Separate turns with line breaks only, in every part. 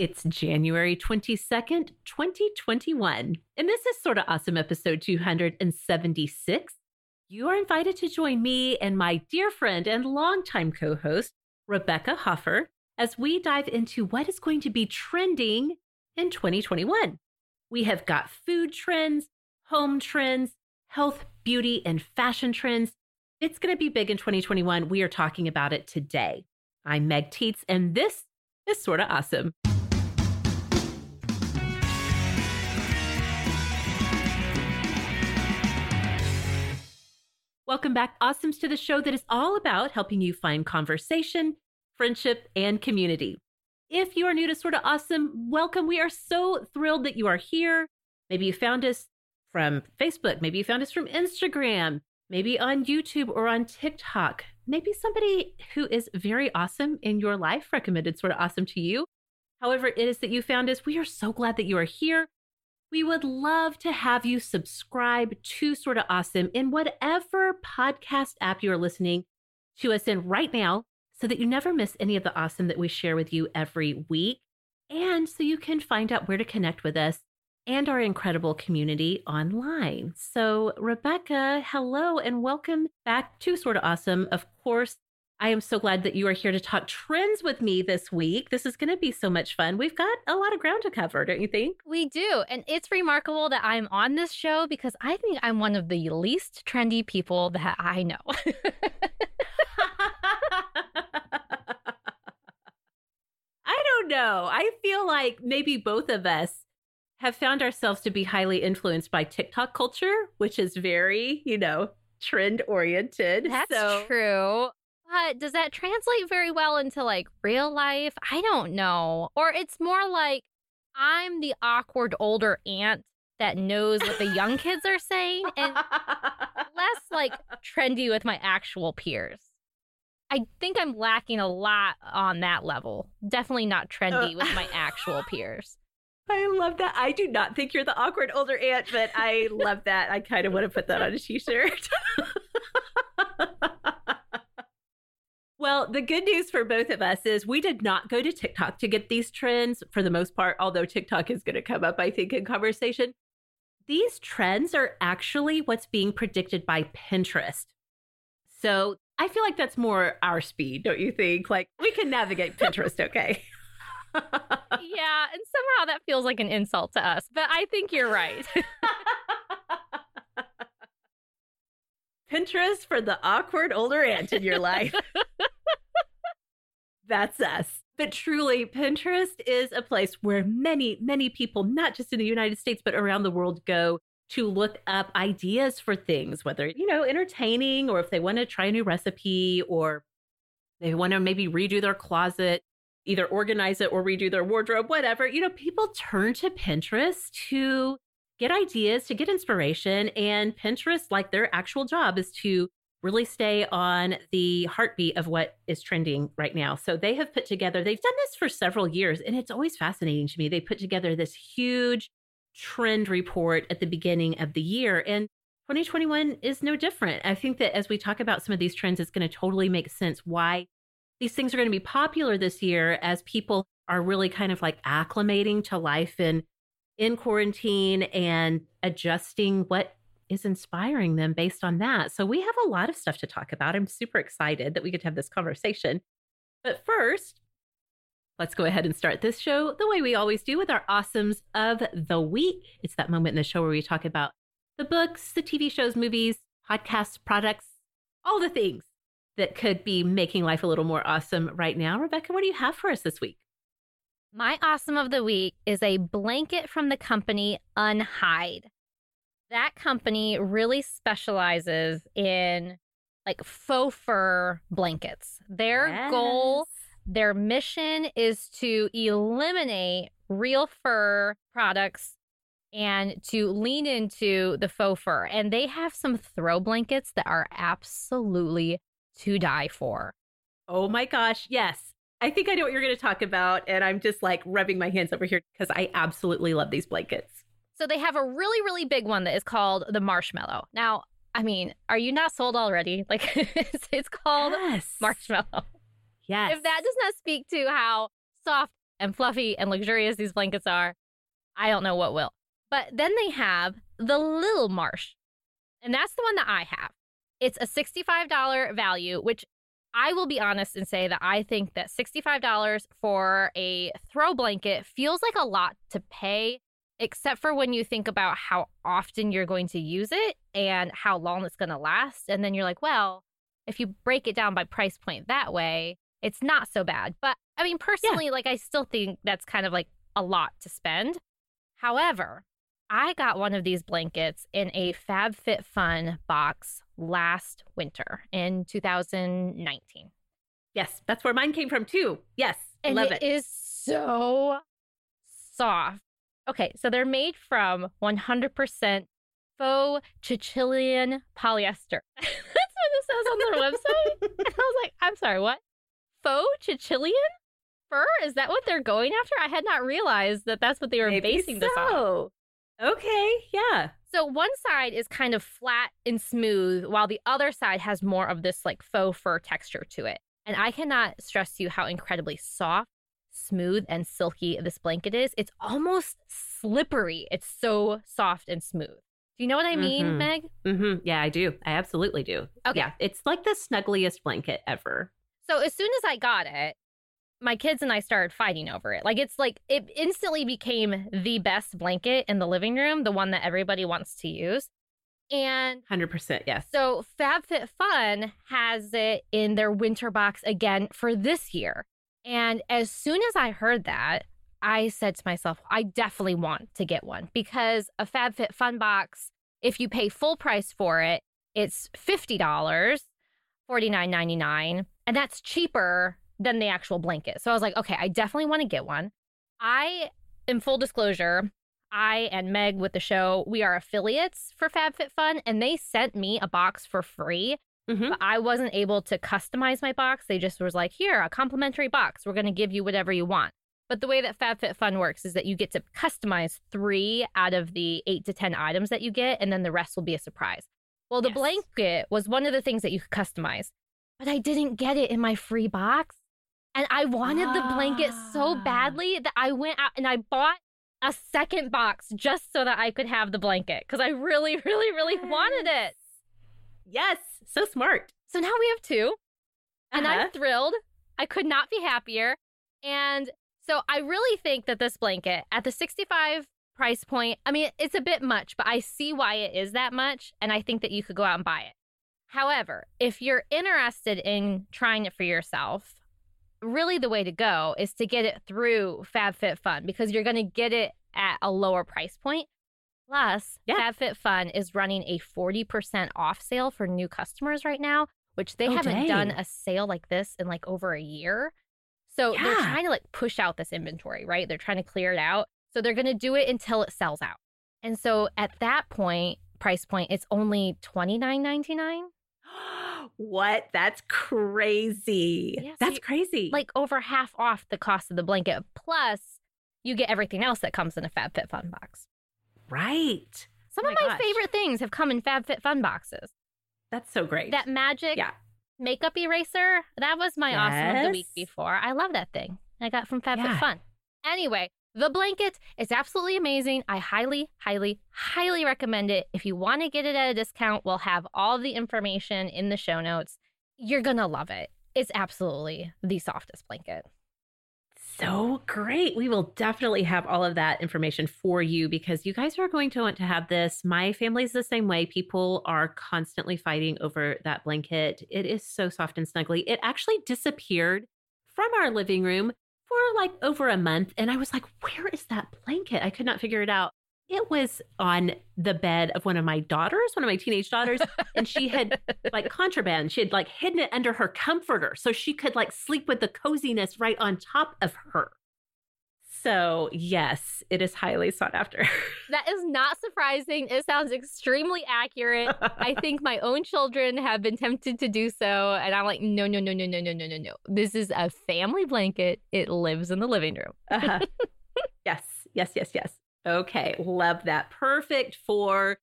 It's January 22nd, 2021, and this is Sorta Awesome episode 276. You are invited to join me and my dear friend and longtime co host, Rebecca Hoffer, as we dive into what is going to be trending in 2021. We have got food trends, home trends, health, beauty, and fashion trends. It's going to be big in 2021. We are talking about it today. I'm Meg Tietz, and this is Sorta Awesome. Welcome back, Awesomes, to the show that is all about helping you find conversation, friendship, and community. If you are new to Sorta Awesome, welcome. We are so thrilled that you are here. Maybe you found us from Facebook, maybe you found us from Instagram, maybe on YouTube or on TikTok. Maybe somebody who is very awesome in your life recommended Sorta Awesome to you. However, it is that you found us. We are so glad that you are here. We would love to have you subscribe to Sorta Awesome in whatever podcast app you are listening to us in right now so that you never miss any of the awesome that we share with you every week. And so you can find out where to connect with us and our incredible community online. So, Rebecca, hello and welcome back to Sorta Awesome. Of course, I am so glad that you are here to talk trends with me this week. This is going to be so much fun. We've got a lot of ground to cover, don't you think?
We do. And it's remarkable that I'm on this show because I think I'm one of the least trendy people that I know.
I don't know. I feel like maybe both of us have found ourselves to be highly influenced by TikTok culture, which is very, you know, trend oriented.
That's
so,
true. But does that translate very well into like real life? I don't know. Or it's more like I'm the awkward older aunt that knows what the young kids are saying and less like trendy with my actual peers. I think I'm lacking a lot on that level. Definitely not uh, trendy with my actual peers.
I love that. I do not think you're the awkward older aunt, but I love that. I kind of want to put that on a t shirt. Well, the good news for both of us is we did not go to TikTok to get these trends for the most part, although TikTok is going to come up, I think, in conversation. These trends are actually what's being predicted by Pinterest. So I feel like that's more our speed, don't you think? Like we can navigate Pinterest okay.
yeah, and somehow that feels like an insult to us, but I think you're right.
Pinterest for the awkward older aunt in your life. That's us. But truly, Pinterest is a place where many, many people, not just in the United States, but around the world, go to look up ideas for things, whether, you know, entertaining or if they want to try a new recipe or they want to maybe redo their closet, either organize it or redo their wardrobe, whatever. You know, people turn to Pinterest to get ideas, to get inspiration. And Pinterest, like their actual job, is to really stay on the heartbeat of what is trending right now. So they have put together, they've done this for several years, and it's always fascinating to me. They put together this huge trend report at the beginning of the year. And 2021 is no different. I think that as we talk about some of these trends, it's going to totally make sense why these things are going to be popular this year as people are really kind of like acclimating to life in in quarantine and adjusting what is inspiring them based on that. So we have a lot of stuff to talk about. I'm super excited that we get to have this conversation. But first, Let's go ahead and start this show the way we always do with our awesomes of the week. It's that moment in the show where we talk about the books, the TV shows, movies, podcasts, products, all the things that could be making life a little more awesome right now. Rebecca, what do you have for us this week?
My awesome of the week is a blanket from the company Unhide. That company really specializes in like faux fur blankets. Their
Yes.
goal, their mission is to eliminate real fur products and to lean into the faux fur. And they have some throw blankets that are absolutely to die for.
Oh my gosh, yes. I think I know what you're going to talk about. And I'm just like rubbing my hands over here because I absolutely love these blankets.
So they have a really, really big one that is called the marshmallow. Now, I mean, are you not sold already? Like it's, it's called
yes.
marshmallow.
Yes.
If that does not speak to how soft and fluffy and luxurious these blankets are, I don't know what will. But then they have the little marsh. And that's the one that I have. It's a $65 value, which I will be honest and say that I think that $65 for a throw blanket feels like a lot to pay, except for when you think about how often you're going to use it and how long it's going to last. And then you're like, well, if you break it down by price point that way, it's not so bad. But I mean, personally, like, I still think that's kind of like a lot to spend. However, I got one of these blankets in a FabFitFun box last winter in 2019.
Yes, that's where mine came from too. Yes,
And
love
it
it.
is so soft. Okay, so they're made from 100% faux Chichilian polyester. That's what it says on their website. and I was like, I'm sorry, what? Faux Chichilian fur? Is that what they're going after? I had not realized that that's what they were
Maybe
basing this on.
so. Okay, yeah.
So one side is kind of flat and smooth, while the other side has more of this like faux fur texture to it. And I cannot stress to you how incredibly soft, smooth, and silky this blanket is. It's almost slippery. It's so soft and smooth. Do you know what I mean,
Mhm.
Meg?
hmm Yeah, I do. I absolutely do.
Okay.
Yeah, it's like the snuggliest blanket ever.
So as soon as I got it, my kids and I started fighting over it. Like it's like it instantly became the best blanket in the living room, the one that everybody wants to use. And
100%. Yes.
So FabFitFun has it in their winter box again for this year. And as soon as I heard that, I said to myself, I definitely want to get one because a FabFitFun box, if you pay full price for it, it's $50, $49.99, and that's cheaper than the actual blanket. So I was like, okay, I definitely want to get one. I, in full disclosure, I and Meg with the show, we are affiliates for FabFitFun, and they sent me a box for free.
Mhm.
But I wasn't able to customize my box. They just was like, here, a complimentary box. We're going to give you whatever you want. But the way that FabFitFun works is that you get to customize three out of the eight to 10 items that you get, and then the rest will be a surprise. Well, the
Yes.
blanket was one of the things that you could customize, but I didn't get it in my free box. And I wanted the blanket so
Ah.
badly that I went out and I bought a second box just so that I could have the blanket because I really, really, really wanted it.
Yes. So smart.
So now we have two, and
Uh-huh.
I'm thrilled. I could not be happier. And so I really think that this blanket at the 65 price point, I mean, it's a bit much, but I see why it is that much. And I think that you could go out and buy it. However, if you're interested in trying it for yourself, really the way to go is to get it through FabFitFun because you're going to get it at a lower price point. Plus,
Yeah.
FabFitFun is running a 40% off sale for new customers right now, which they
Oh,
haven't done a sale like this in like over a year. So they're trying to like push out this inventory, right? They're trying to clear it out. So they're going to do it until it sells out. And so at that point, price point, it's only $29.99.
what? That's crazy.
Yeah, so
That's crazy.
like over half off the cost of the blanket. Plus, you get everything else that comes in a FabFitFun box.
Right.
Some
Oh
of
my
favorite things have come in FabFitFun boxes.
That's so great.
That magic
yeah.
makeup eraser, that was my awesome of the week before. I love that thing. I got from
Yeah.
FabFitFun. Anyway, the blanket is absolutely amazing. I highly, highly, highly recommend it. If you want to get it at a discount, we'll have all the information in the show notes. You're going to love it. It's absolutely the softest blanket.
So oh, great. We will definitely have all of that information for you because you guys are going to want to have this. My family's the same way. People are constantly fighting over that blanket. It is so soft and snuggly. It actually disappeared from our living room for like over a month. And I was like, where is that blanket? I could not figure it out. It was on the bed of one of my daughters, one of my teenage daughters, and she had like contraband. She had like hidden it under her comforter so she could like sleep with the coziness right on top of her. So, yes, it is highly sought after.
That is not surprising. It sounds extremely accurate. I think my own children have been tempted to do so. And I'm like, no, no, no, no, no, no, no, no, no. This is a family blanket. It lives in the living room.
uh-huh. Yes, yes, yes, yes. Okay, love that. Perfect for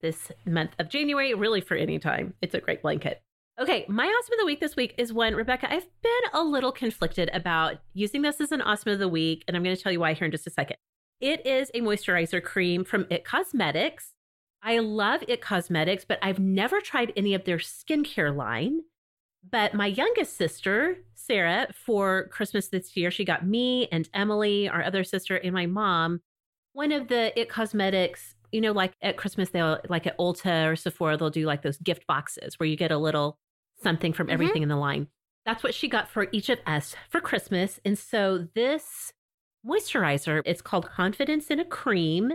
this month of January, really for any time. It's a great blanket. Okay, my awesome of the week this week is one, Rebecca, I've been a little conflicted about using this as an awesome of the week, and I'm going to tell you why here in just a second. It is a moisturizer cream from It Cosmetics. I love It Cosmetics, but I've never tried any of their skincare line. But my youngest sister, Sarah, for Christmas this year, she got me and Emily, our other sister, and my mom one of the It Cosmetics, you know, like at Christmas, they'll like at Ulta or Sephora, they'll do like those gift boxes where you get a little something from
Mhm.
everything in the line. That's what she got for each of us for Christmas. And so this moisturizer, it's called Confidence in a Cream.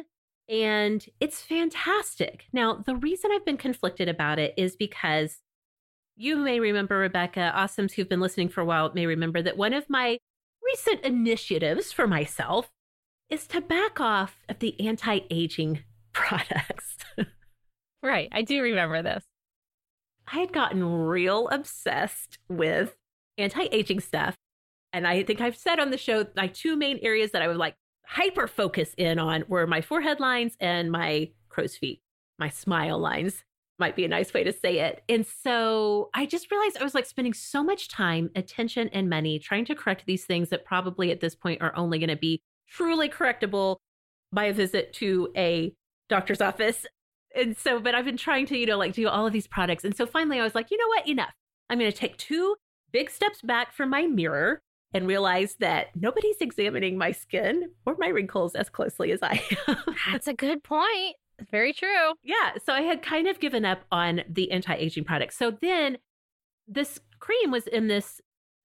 And it's fantastic. Now, the reason I've been conflicted about it is because you may remember, Rebecca, awesomes who've been listening for a while may remember that one of my recent initiatives for myself is to back off of the anti aging products.
Right. I do remember this.
I had gotten real obsessed with anti aging stuff. And I think I've said on the show, my two main areas that I would like hyper focus in on were my forehead lines and my crow's feet, my smile lines might be a nice way to say it. And so I just realized I was like spending so much time, attention, and money trying to correct these things that probably at this point are only going to be truly correctable by a visit to a doctor's office. And so, but I've been trying to, you know, like do all of these products. And so finally I was like, you know what? Enough. I'm going to take two big steps back from my mirror and realize that nobody's examining my skin or my wrinkles as closely as I am.
That's a good point. It's Very true.
yeah. So I had kind of given up on the anti aging products. So then this cream was in this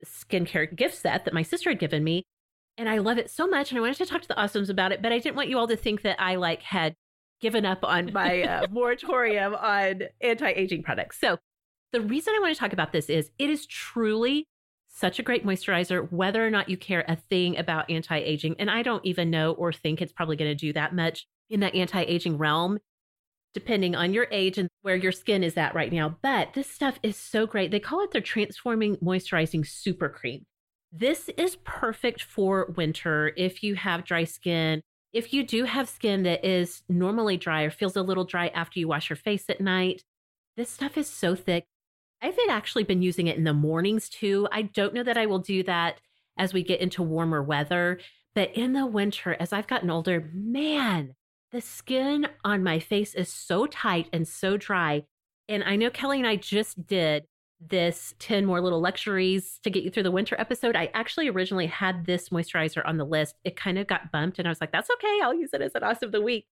skincare gift set that my sister had given me. And I love it so much. And I wanted to talk to the awesomes about it, but I didn't want you all to think that I like had given up on my uh, moratorium on anti aging products. So the reason I want to talk about this is it is truly such a great moisturizer, whether or not you care a thing about anti aging. And I don't even know or think it's probably going to do that much in that anti aging realm, depending on your age and where your skin is at right now. But this stuff is so great. They call it their Transforming Moisturizing Super Cream. This is perfect for winter if you have dry skin. If you do have skin that is normally dry or feels a little dry after you wash your face at night, this stuff is so thick. I've actually been using it in the mornings too. I don't know that I will do that as we get into warmer weather, but in the winter, as I've gotten older, man, the skin on my face is so tight and so dry. And I know Kelly and I just did this 10 more little luxuries to get you through the winter episode. I actually originally had this moisturizer on the list. It kind of got bumped, and I was like, that's okay. I'll use it as an awesome of the week.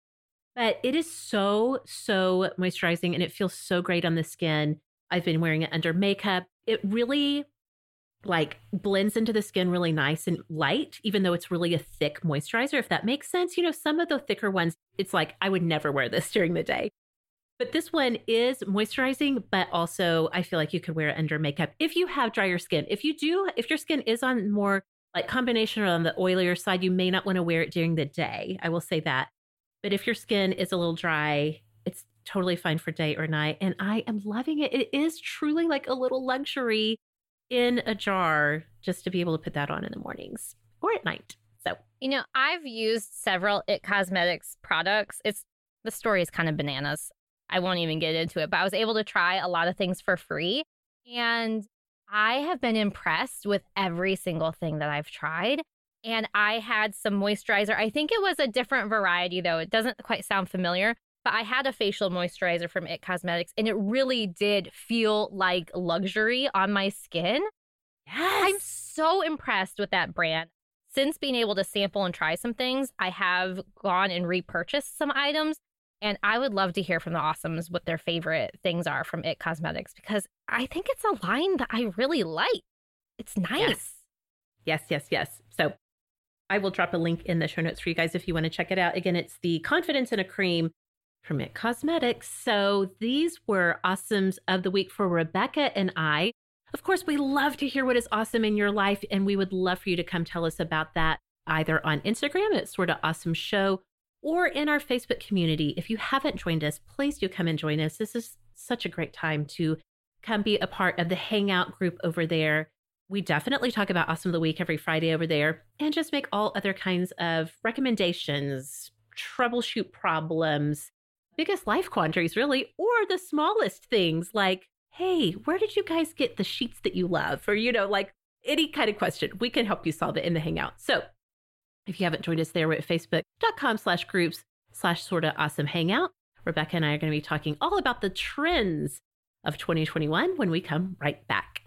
But it is so, so moisturizing and it feels so great on the skin. I've been wearing it under makeup. It really like blends into the skin really nice and light, even though it's really a thick moisturizer, if that makes sense. You know, some of the thicker ones, it's like I would never wear this during the day. But this one is moisturizing, but also I feel like you could wear it under makeup if you have drier skin. If you do, if your skin is on more like combination or on the oilier side, you may not want to wear it during the day. I will say that. But if your skin is a little dry, it's totally fine for day or night. And I am loving it. It is truly like a little luxury in a jar just to be able to put that on in the mornings or at night. So,
You know, I've used several It Cosmetics products. It's the story is kind of bananas. I won't even get into it, but I was able to try a lot of things for free. And I have been impressed with every single thing that I've tried. And I had some moisturizer. I think it was a different variety, though. It doesn't quite sound familiar, but I had a facial moisturizer from It Cosmetics, and it really did feel like luxury on my skin.
Yes.
I'm so impressed with that brand. since being able to sample and try some things, I have gone and repurchased some items. And I would love to hear from the awesomes what their favorite things are from It Cosmetics because I think it's a line that I really like. It's nice.
Yes. Yes, yes, yes. So I will drop a link in the show notes for you guys if you want to check it out. Again, it's the Confidence in a Cream from It Cosmetics. So these were awesomes of the week for Rebecca and I. Of course, we love to hear what is awesome in your life, and we would love for you to come tell us about that either on Instagram at Sorta Awesome Show or in our Facebook community. If you haven't joined us, please do come and join us. This is such a great time to come be a part of the Hangout group over there. We definitely talk about Awesome of the Week every Friday over there and just make all other kinds of recommendations, troubleshoot problems, biggest life quandaries, really, or the smallest things like hey, where did you guys get the sheets that you love? Or, you know, like any kind of question, we can help you solve it in the Hangout. So if you haven't joined us there, we're at facebook.com slash groups slash sorta awesome hangout. Rebecca and I are going to be talking all about the trends of 2021 when we come right back.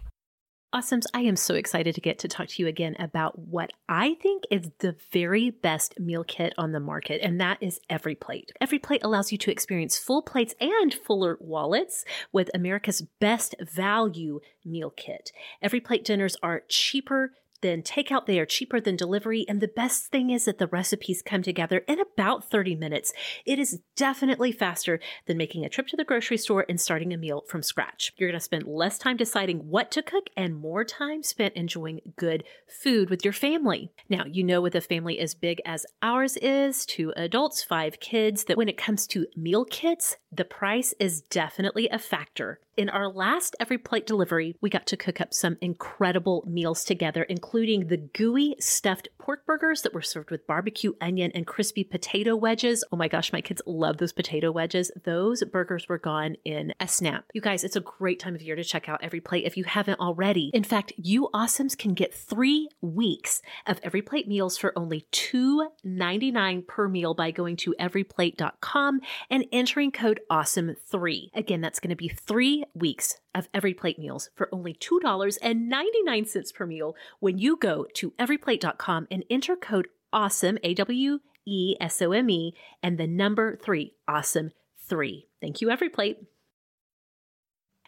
Awesomes, I am so excited to get to talk to you again about what I think is the very best meal kit on the market, and that is Every Plate. Every Plate allows you to experience full plates and fuller wallets with America's best value meal kit. Every Plate dinners are cheaper than takeout. They are cheaper than delivery. And the best thing is that the recipes come together in about 30 minutes. It is definitely faster than making a trip to the grocery store and starting a meal from scratch. You're going to spend less time deciding what to cook and more time spent enjoying good food with your family. Now, you know, with a family as big as ours is, two adults, five kids, that when it comes to meal kits, the price is definitely a factor. In our last Every Plate delivery, we got to cook up some incredible meals together, including the gooey stuffed pork burgers that were served with barbecue onion and crispy potato wedges. Oh my gosh, my kids love those potato wedges. Those burgers were gone in a snap. You guys, it's a great time of year to check out Every Plate if you haven't already. In fact, you awesomes can get three weeks of Every Plate meals for only $2.99 per meal by going to everyplate.com and entering code AWESOME3. Again, that's going to be three weeks of Every Plate meals for only $2.99 per meal when you go to everyplate.com and enter code AWESOME, A W E S O M E, and the number three, AWESOME three. Thank you, Every Plate.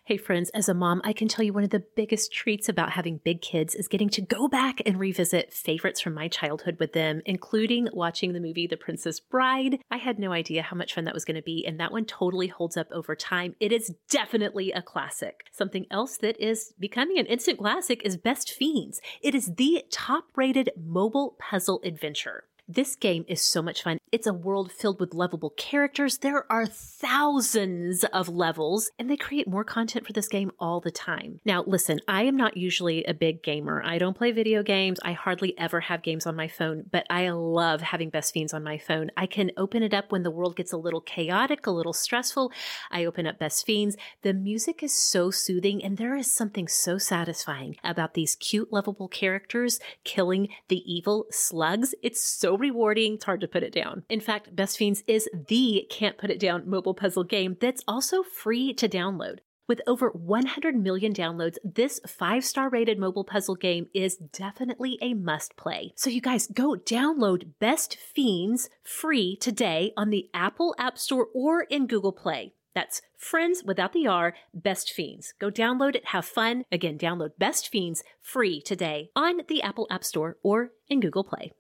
Hey, friends, as a mom, I can tell you one of the biggest treats about having big kids is getting to go back and revisit favorites from my childhood with them, including watching the movie The Princess Bride. I had no idea how much fun that was going to be, and that one totally holds up over time. It is definitely a classic. Something else that is becoming an instant classic is Best Fiends. It is the top rated mobile puzzle adventure. This game is so much fun. It's a world filled with lovable characters. There are thousands of levels, and they create more content for this game all the time. Now, listen, I am not usually a big gamer. I don't play video games. I hardly ever have games on my phone, but I love having Best Fiends on my phone. I can open it up when the world gets a little chaotic, a little stressful. I open up Best Fiends. The music is so soothing, and there is something so satisfying about these cute, lovable characters killing the evil slugs. It's so rewarding. It's hard to put it down. In fact, Best Fiends is the can't put it down mobile puzzle game that's also free to download. With over 100 million downloads, this five star rated mobile puzzle game is definitely a must play. So, you guys go download Best Fiends free today on the Apple App Store or in Google Play. That's Friends without the R, Best Fiends. Go download it, have fun. Again, download Best Fiends free today on the Apple App Store or in Google Play.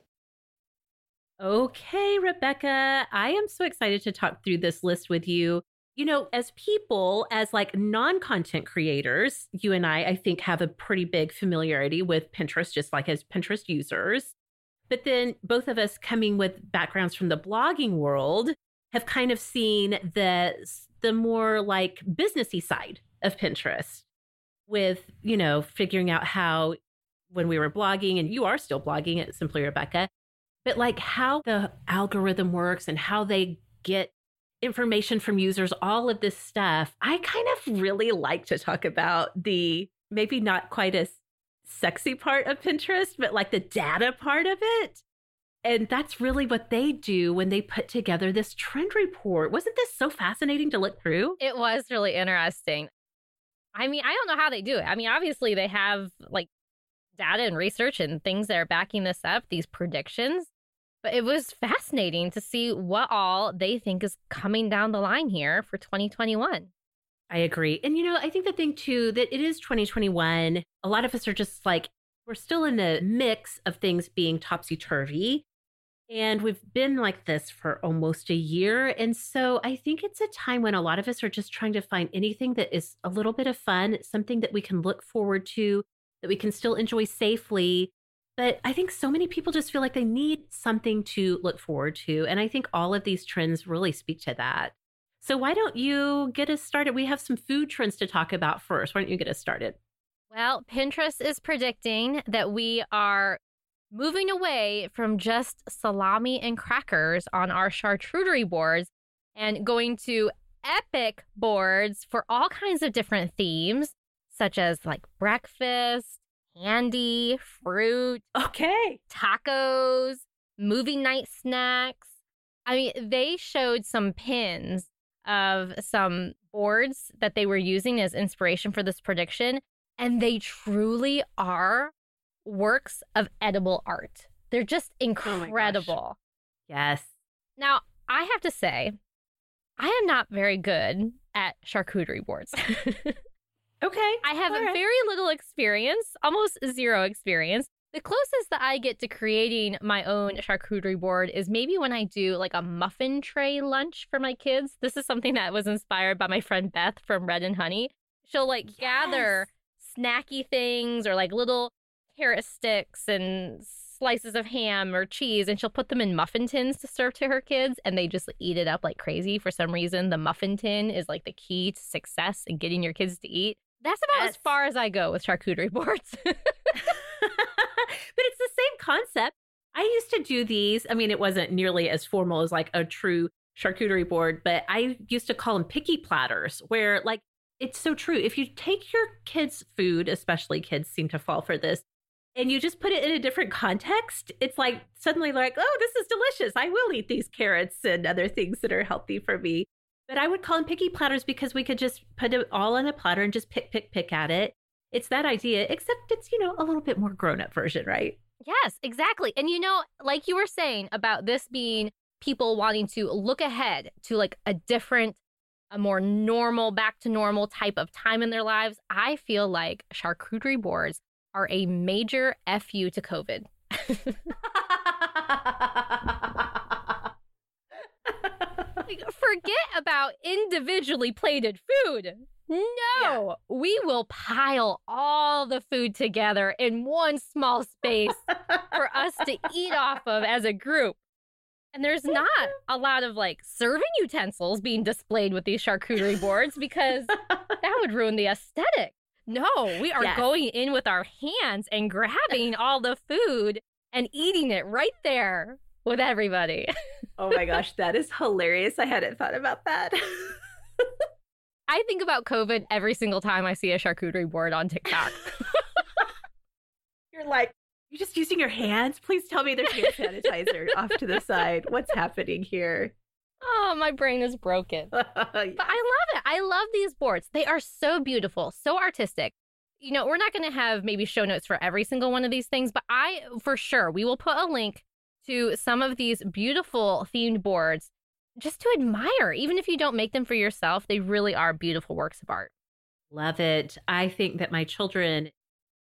Okay, Rebecca, I am so excited to talk through this list with you. You know, as people, as like non content creators, you and I, I think, have a pretty big familiarity with Pinterest, just like as Pinterest users. But then both of us coming with backgrounds from the blogging world have kind of seen the, the more like businessy side of Pinterest with, you know, figuring out how when we were blogging, and you are still blogging at Simply Rebecca, but like how the algorithm works and how they get information from users, all of this stuff. I kind of really like to talk about the maybe not quite as sexy part of Pinterest, but like the data part of it. And that's really what they do when they put together this trend report. Wasn't this so fascinating to look through?
It was really interesting. I mean, I don't know how they do it. I mean, obviously they have like data and research and things that are backing this up, these predictions. But it was fascinating to see what all they think is coming down the line here for 2021.
I agree. And you know, I think the thing too that it is 2021. A lot of us are just like we're still in the mix of things being topsy turvy. And we've been like this for almost a year. And so I think it's a time when a lot of us are just trying to find anything that is a little bit of fun, something that we can look forward to, that we can still enjoy safely. But I think so many people just feel like they need something to look forward to. And I think all of these trends really speak to that. So why don't you get us started? We have some food trends to talk about first. Why don't you get us started?
Well, Pinterest is predicting that we are moving away from just salami and crackers on our charcuterie boards and going to epic boards for all kinds of different themes, such as like breakfast, candy, fruit,
okay,
tacos, movie night snacks. I mean, they showed some pins of some boards that they were using as inspiration for this prediction, and they truly are works of edible art. They're just
Oh
incredible.
yes.
now, I have to say, I am not very good at charcuterie boards.
Okay.
I have
right.
very little experience, almost zero experience. The closest that I get to creating my own charcuterie board is maybe when I do like a muffin tray lunch for my kids. This is something that was inspired by my friend Beth from Red and Honey. She'll like gather snacky things or like little carrot sticks and slices of ham or cheese and she'll put them in muffin tins to serve to her kids and they just eat it up like crazy for some reason the muffin tin is like the key to success in getting your kids to eat that's about as far as i go with charcuterie boards
but it's the same concept. I used to do these. I mean, it wasn't nearly as formal as like a true charcuterie board, but I used to call them picky platters, where like it's so true. If you take your kids' food, especially kids seem to fall for this, and you just put it in a different context, it's like suddenly they're like, oh, this is delicious. I will eat these carrots and other things that are healthy for me. But I would call them picky platters because we could just put it all on a platter and just pick, pick, pick at it. It's that idea, except it's, you know, a little bit more grown up version, right?
yes exactly and you know like you were saying about this being people wanting to look ahead to like a different a more normal back to normal type of time in their lives i feel like charcuterie boards are a major fu to covid forget about individually plated food. No, we will pile all the food together in one small space for us to eat off of as a group. And there's not a lot of like serving utensils being displayed with these charcuterie boards because that would ruin the aesthetic. No, we are
Yes.
going in with our hands and grabbing all the food and eating it right there with everybody.
Oh my gosh, that is hilarious. I hadn't thought about that.
I think about COVID every single time I see a charcuterie board on TikTok.
You're like, you're just using your hands? Please tell me there's hand sanitizer off to the side. What's happening here?
oh, my brain is broken. But I love it. I love these boards. They are so beautiful, so artistic. You know, we're not going to have maybe show notes for every single one of these things, but I, for sure, we will put a link to some of these beautiful themed boards just to admire. Even if you don't make them for yourself, they really are beautiful works of art.
Love it. I think that my children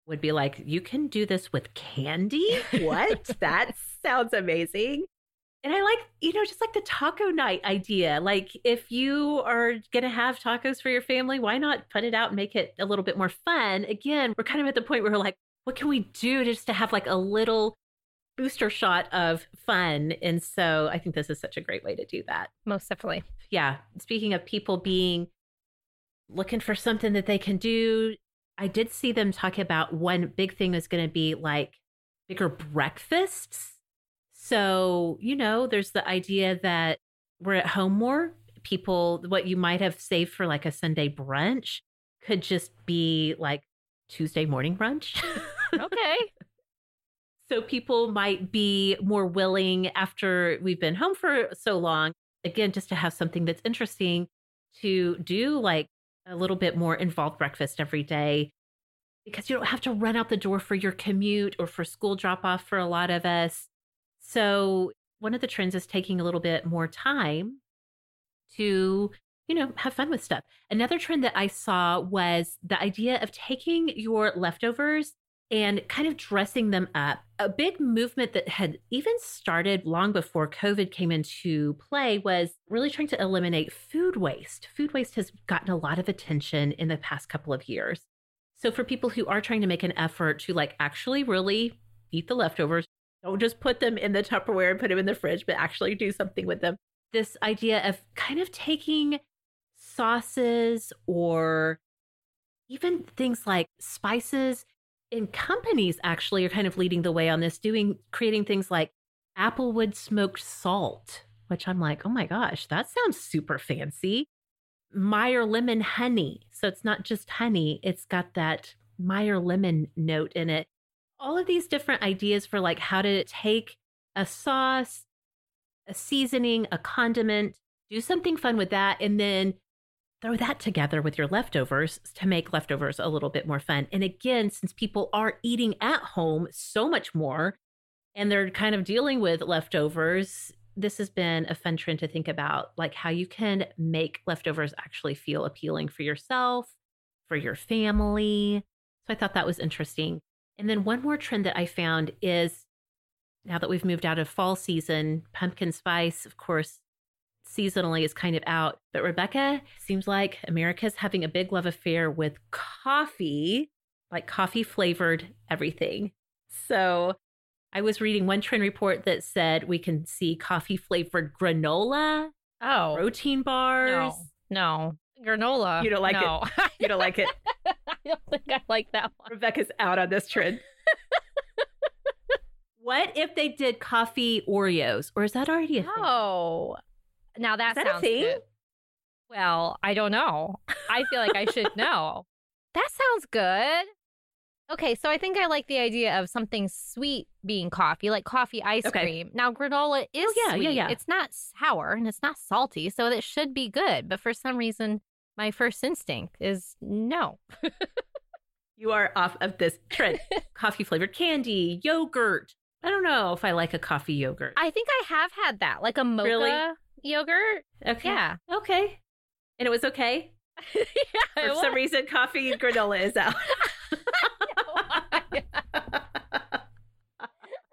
would be like, You can do this with candy? What? that sounds amazing. And I like, you know, just like the taco night idea. Like, if you are going to have tacos for your family, why not put it out and make it a little bit more fun? Again, we're kind of at the point where we're like, what can we do just to have like a little booster shot of fun? And so I think this is such a great way to do that
Most definitely.
yeah, speaking of people being looking for something that they can do, I did see them talk about one big thing is going to be like bigger breakfasts. So, you know, there's the idea that we're at home more. People, what you might have saved for like a Sunday brunch could just be like Tuesday morning brunch.
Okay.
So people might be more willing after we've been home for so long, again, just to have something that's interesting to do, like a little bit more involved breakfast every day. because you don't have to run out the door for your commute or for school drop off for a lot of us. So, one of the trends is taking a little bit more time to, you know, have fun with stuff. Another trend that I saw was the idea of taking your leftovers and kind of dressing them up. A big movement that had even started long before COVID came into play was really trying to eliminate food waste. Food waste has gotten a lot of attention in the past couple of years. So for people who are trying to make an effort to like actually really eat the leftovers, don't just put them in the Tupperware and put them in the fridge, but actually do something with them. This idea of kind of taking sauces or even things like spices and companies actually are kind of leading the way on this, doing creating things like applewood smoked salt, which I'm like, oh my gosh, that sounds super fancy. Meyer lemon honey. So it's not just honey, it's got that Meyer lemon note in it. All of these different ideas for like how to take a sauce, a seasoning, a condiment, do something fun with that, and then throw that together with your leftovers to make leftovers a little bit more fun. And again, since people are eating at home so much more and they're kind of dealing with leftovers, this has been a fun trend to think about like how you can make leftovers actually feel appealing for yourself, for your family. So I thought that was interesting. And then one more trend that I found is now that we've moved out of fall season, pumpkin spice, of course, seasonally is kind of out. But Rebecca seems like America's having a big love affair with coffee, like coffee flavored everything. So I was reading one trend report that said we can see coffee flavored granola,
Oh,
protein bars.
no, no. Granola.
You don't like
no.
it. You don't like it.
I don't think I like that one.
Rebecca's out on this trend. what if they did coffee Oreos? Or is that already a thing?
Oh, now that,
that
sounds good. Well, I don't know. I feel like I should know. That sounds good. Okay, so I think I like the idea of something sweet being coffee, like coffee ice
Okay.
cream. Now granola is
Oh, yeah, yeah, yeah.
It's not sour and it's not salty, so it should be good. But for some reason, my first instinct is no.
You are off of this trend. coffee flavored candy, yogurt. I don't know if I like a coffee yogurt.
I think I have had that, like a mocha
Really?
Yogurt.
okay.
Yeah.
Okay. And it was okay.
yeah,
For some
was.
reason, coffee and granola is out.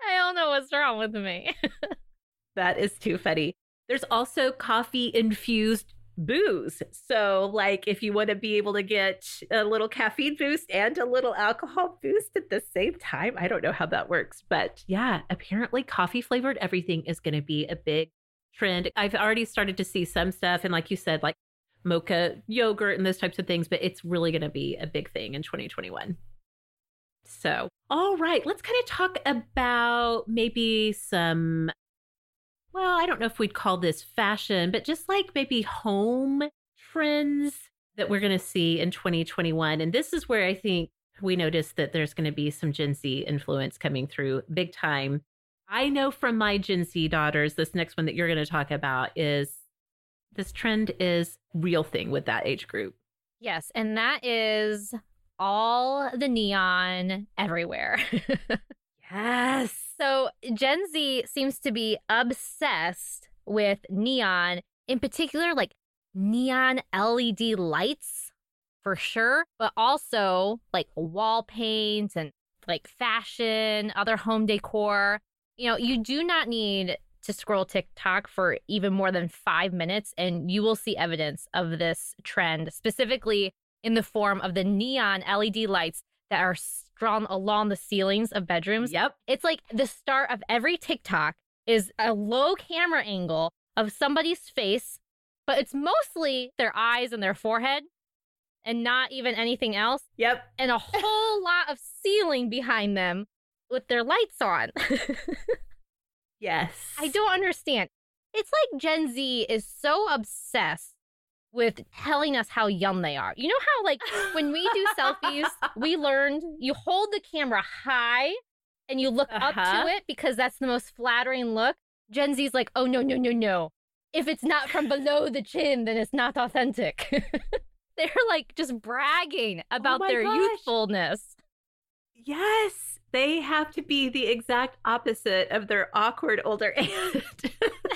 I don't know what's wrong with me.
that is too funny. There's also coffee infused booze. So, like, if you want to be able to get a little caffeine boost and a little alcohol boost at the same time, I don't know how that works. But yeah, apparently, coffee flavored everything is going to be a big trend. I've already started to see some stuff. And like you said, like mocha yogurt and those types of things, but it's really going to be a big thing in 2021. So, all right, let's kind of talk about maybe some well, I don't know if we'd call this fashion, but just like maybe home trends that we're going to see in 2021. And this is where I think we noticed that there's going to be some Gen Z influence coming through big time. I know from my Gen Z daughters, this next one that you're going to talk about is this trend is real thing with that age group.
Yes, and that is all the neon everywhere.
Yes.
so Gen Z seems to be obsessed with neon, in particular, like neon LED lights for sure, but also like wall paint and like fashion, other home decor. You know, you do not need to scroll TikTok for even more than five minutes, and you will see evidence of this trend, specifically in the form of the neon LED lights that are drawn along the ceilings of bedrooms.
Yep.
It's like the start of every TikTok is a low camera angle of somebody's face, but it's mostly their eyes and their forehead and not even anything else,
Yep.
and a whole lot of ceiling behind them with their lights on.
Yes.
I don't understand. It's like Gen Z is so obsessed with telling us how young they are. You know how, like, when we do selfies, we learned you hold the camera high and you look up
Uh-huh.
to it because that's the most flattering look. Gen Z's like, oh, no, no, no, no. If it's not from below the chin, then it's not authentic. They're like just bragging about
my
their
gosh.
youthfulness.
Yes, they have to be the exact opposite of their awkward older aunt.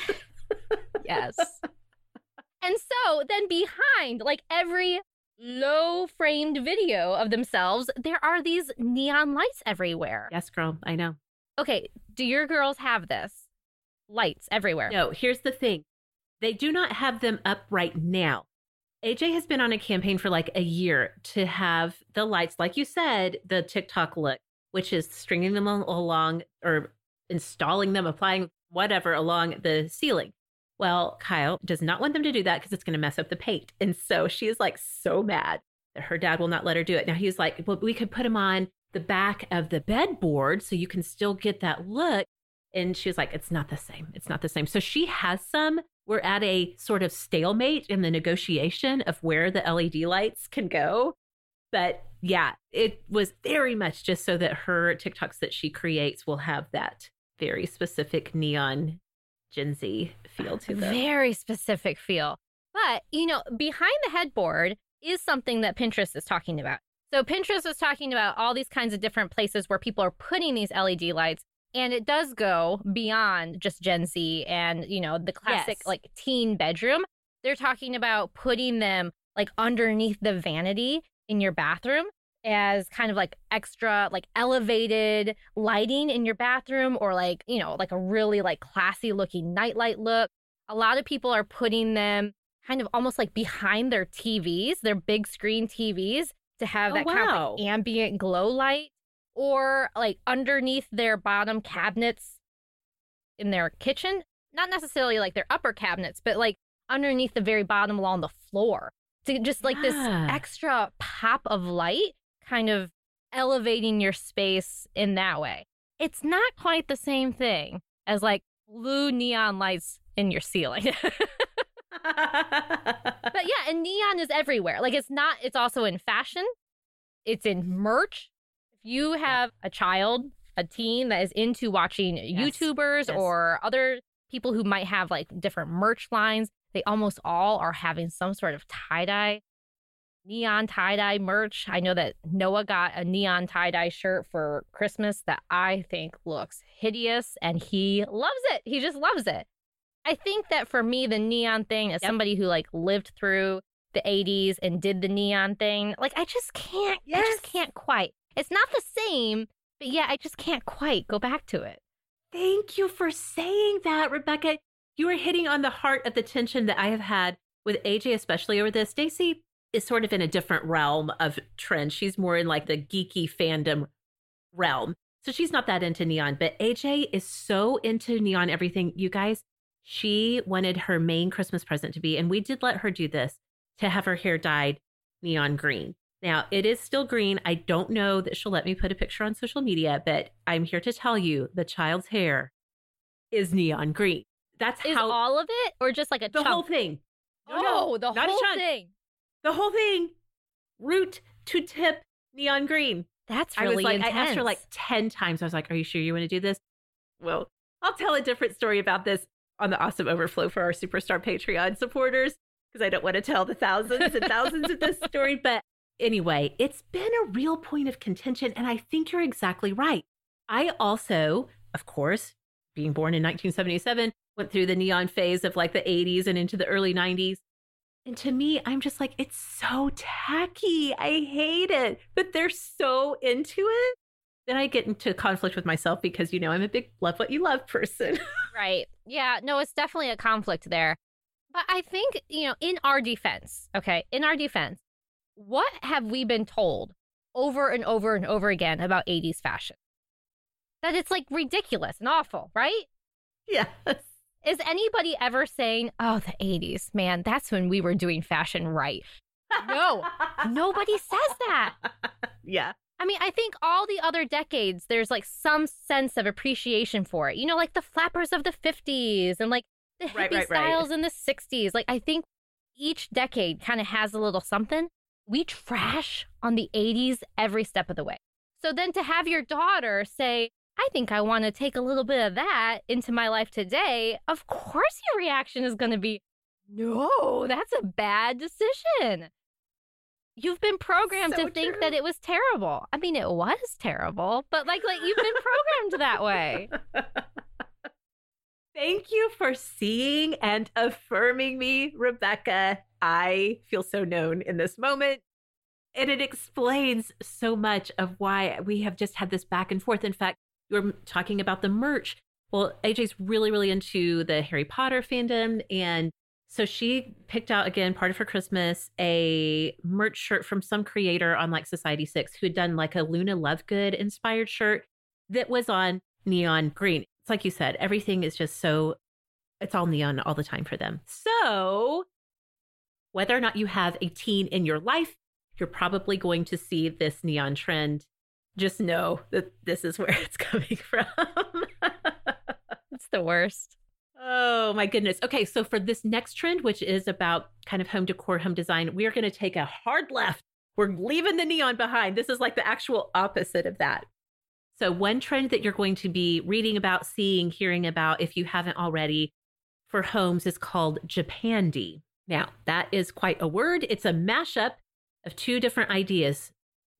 yes. And so then behind like every low framed video of themselves, there are these neon lights everywhere.
yes, girl, I know.
Okay, do your girls have this? Lights everywhere.
No, here's the thing. They do not have them up right now. AJ has been on a campaign for like a year to have the lights, like you said, the TikTok look, which is stringing them along or installing them, applying whatever along the ceiling. Well, Kyle does not want them to do that because it's going to mess up the paint. And so she is like so mad that her dad will not let her do it. Now he's like, well, we could put them on the back of the bedboard so you can still get that look. And she was like, it's not the same. It's not the same. So she has some. We're at a sort of stalemate in the negotiation of where the LED lights can go. But yeah, it was very much just so that her TikToks that she creates will have that very specific neon Gen Z feel to them.
Very specific feel. But, you know, behind the headboard is something that Pinterest is talking about. So Pinterest is talking about all these kinds of different places where people are putting these LED lights. And it does go beyond just Gen Z and, you know, the classic
Yes.
like teen bedroom. They're talking about putting them like underneath the vanity in your bathroom as kind of like extra like elevated lighting in your bathroom or like, you know, like a really like classy looking nightlight look. A lot of people are putting them kind of almost like behind their TVs, their big screen TVs to have
Oh,
that kind of like ambient glow light or like underneath their bottom cabinets in their kitchen. Not necessarily like their upper cabinets, but like underneath the very bottom along the floor to just like this extra pop of light, kind of elevating your space in that way. It's not quite the same thing as like blue neon lights in your ceiling. but yeah, and neon is everywhere. Like it's not, it's also in fashion, it's in mm-hmm. merch. If you have a child, a teen that is into watching YouTubers
yes.
or other people who might have like different merch lines, they almost all are having some sort of tie dye, neon tie dye merch. I know that Noah got a neon tie dye shirt for Christmas that I think looks hideous and he loves it. He just loves it. I think that for me, the neon thing, as somebody who like lived through the 80s and did the neon thing, like I just can't, I just can't quite. It's not the same, but yeah, I just can't quite go back to it.
Thank you for saying that, Rebecca. You are hitting on the heart of the tension that I have had with AJ, especially over this. Stacy is sort of in a different realm of trend. She's more in like the geeky fandom realm. So she's not that into neon, but AJ is so into neon everything. You guys, she wanted her main Christmas present to be, and we did let her do this to have her hair dyed neon green. Now, it is still green. I don't know that she'll let me put a picture on social media, but I'm here to tell you the child's hair is neon green. That's
Is
how
all of it or just like a
the
chunk?
whole thing. No, no,
oh, the
not a
whole thing.
The whole thing, root to tip, neon green.
That's
I
really
was like,
intense.
I asked her like 10 times. I was like, Are you sure you want to do this? Well, I'll tell a different story about this on the Awesome Overflow for our Superstar Patreon supporters because I don't want to tell the thousands and thousands of this story. But anyway, it's been a real point of contention. And I think you're exactly right. I also, of course, being born in 1977, went through the neon phase of like the 80s and into the early 90s. And to me, I'm just like, it's so tacky. I hate it. But they're so into it. Then I get into conflict with myself because, you know, I'm a big love what you love person.
Right. Yeah. No, it's definitely a conflict there. But I think, you know, in our defense, okay, in our defense, what have we been told over and over and over again about 80s fashion? That it's like ridiculous and awful, right?
yes.
Is anybody ever saying, oh, the 80s, man, that's when we were doing fashion right? No, nobody says that.
yeah.
I mean, I think all the other decades, there's like some sense of appreciation for it. You know, like the flappers of the 50s and like the hippie
Right, right, right.
styles in the 60s. Like, I think each decade kind of has a little something. We trash on the 80s every step of the way. So then to have your daughter say, I think I want to take a little bit of that into my life today, of course your reaction is going to be, no, that's a bad decision. You've been programmed
So
to think
true.
that it was terrible. I mean, it was terrible, but like, like you've been programmed that way.
Thank you for seeing and affirming me, Rebecca. I feel so known in this moment. And it explains so much of why we have just had this back and forth. In fact, you were talking about the merch. Well, AJ's really, really into the Harry Potter fandom. And so she picked out again, part of her Christmas, a merch shirt from some creator on like Society6 who had done like a Luna Lovegood inspired shirt that was on neon green. It's like you said, everything is just so, it's all neon all the time for them. So, whether or not you have a teen in your life, you're probably going to see this neon trend. Just know that this is where it's coming from.
It's the worst.
oh my goodness. Okay, so for this next trend, which is about kind of home decor, home design, we are going to take a hard left. We're leaving the neon behind. This is like the actual opposite of that. So, one trend that you're going to be reading about, seeing, hearing about, if you haven't already, for homes is called Japandi. Now, that is quite a word. It's a mashup of two different ideas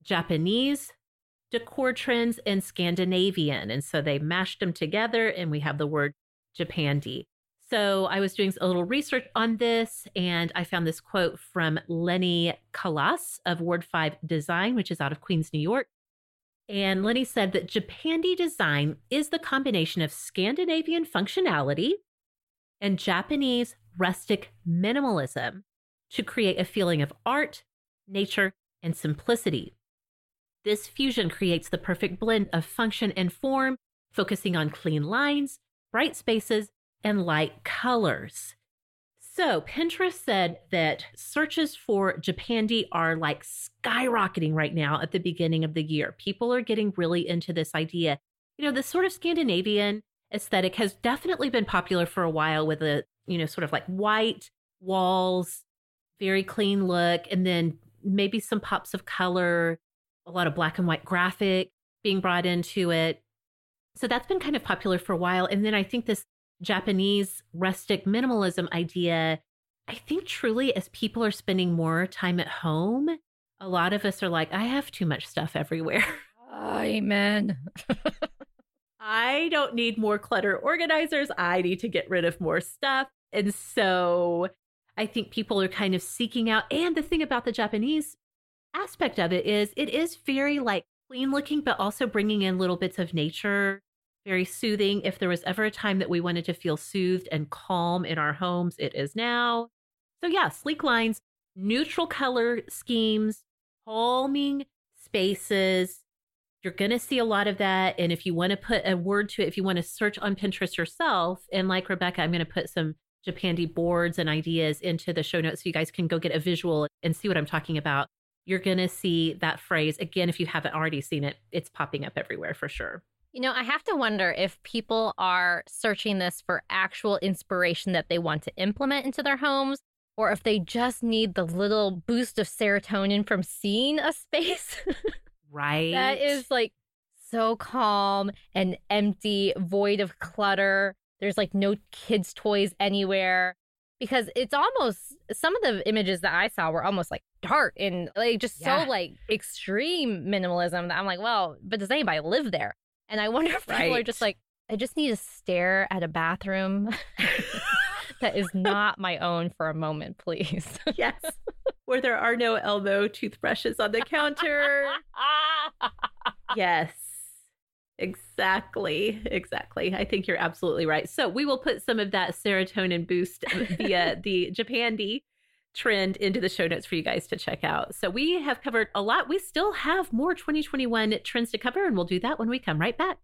Japanese decor trends and Scandinavian. And so they mashed them together, and we have the word Japandi. So I was doing a little research on this, and I found this quote from Lenny Kalas of Ward 5 Design, which is out of Queens, New York. And Lenny said that Japandi design is the combination of Scandinavian functionality and Japanese rustic minimalism to create a feeling of art, nature, and simplicity. This fusion creates the perfect blend of function and form, focusing on clean lines, bright spaces, and light colors. So, Pinterest said that searches for Japandi are like skyrocketing right now at the beginning of the year. People are getting really into this idea. You know, this sort of Scandinavian aesthetic has definitely been popular for a while with a, you know, sort of like white walls, very clean look, and then maybe some pops of color, a lot of black and white graphic being brought into it. So that's been kind of popular for a while. And then I think this Japanese rustic minimalism idea, I think truly as people are spending more time at home, a lot of us are like, I have too much stuff everywhere.
Amen.
I don't need more clutter organizers. I need to get rid of more stuff. And so I think people are kind of seeking out. And the thing about the Japanese aspect of it is it is very like clean looking, but also bringing in little bits of nature, very soothing. If there was ever a time that we wanted to feel soothed and calm in our homes, it is now. So, yeah, sleek lines, neutral color schemes, calming spaces. You're going to see a lot of that. And if you want to put a word to it, if you want to search on Pinterest yourself, and like Rebecca, I'm going to put some Japandi boards and ideas into the show notes so you guys can go get a visual and see what I'm talking about. You're going to see that phrase again. If you haven't already seen it, it's popping up everywhere for sure.
You know, I have to wonder if people are searching this for actual inspiration that they want to implement into their homes, or if they just need the little boost of serotonin from seeing a space
Right.
that is like so calm and empty, void of clutter. There's like no kids' toys anywhere. Because it's almost some of the images that I saw were almost like dark and like just
Yeah.
so like extreme minimalism that I'm like, well, but does anybody live there? And I wonder if people are just like, I just need to stare at a bathroom that is not my own for a moment, please.
yes. Where there are no elbow toothbrushes on the counter. yes. Exactly. Exactly. I think you're absolutely right. So we will put some of that serotonin boost via the Japandi trend into the show notes for you guys to check out. So we have covered a lot. We still have more 2021 trends to cover, and we'll do that when we come right back.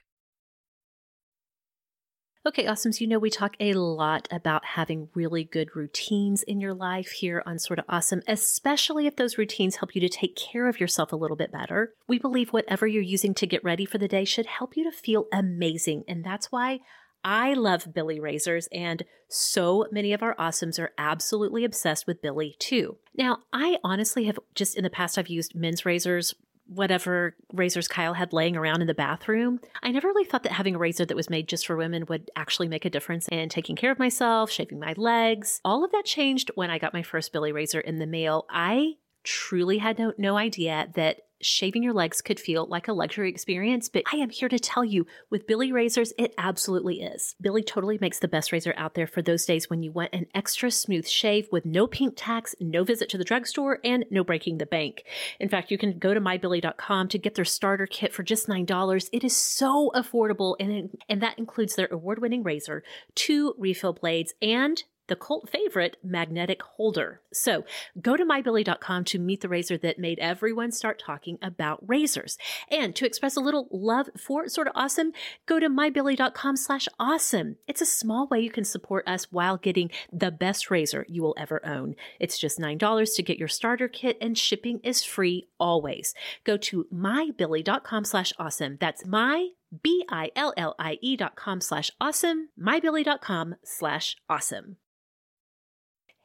Okay, awesomes. You know, we talk a lot about having really good routines in your life here on Sorta Awesome, especially if those routines help you to take care of yourself a little bit better. We believe whatever you're using to get ready for the day should help you to feel amazing. And that's why I love Billie razors, and so many of our awesomes are absolutely obsessed with Billie too. Now, I honestly have just in the past, I've used men's razors whatever razors Kyle had laying around in the bathroom. I never really thought that having a razor that was made just for women would actually make a difference in taking care of myself, shaving my legs. All of that changed when I got my first Billie razor in the mail. I
truly had no, no idea that shaving your legs could feel like a luxury experience, but I am here to tell you with Billie razors, it absolutely is. Billie totally makes the best razor out there for those days when you want an extra smooth shave with no pink tax, no visit to the drugstore, and no breaking the bank. In fact, you can go to mybillie.com to get their starter kit for just $9. It is so affordable, and, and that includes their award winning razor, two refill blades, and the cult favorite magnetic holder. So go to mybillie.com to meet the razor that made everyone start talking about razors. And to express a little love for sort of awesome, go to mybillie.com slash awesome. It's a small way you can support us while getting the best razor you will ever own. It's just $9 to get your starter kit and shipping is free always. Go to mybillie.com slash awesome. That's my B-I-L-L-I-E dot com slash awesome, mybillie.com slash awesome.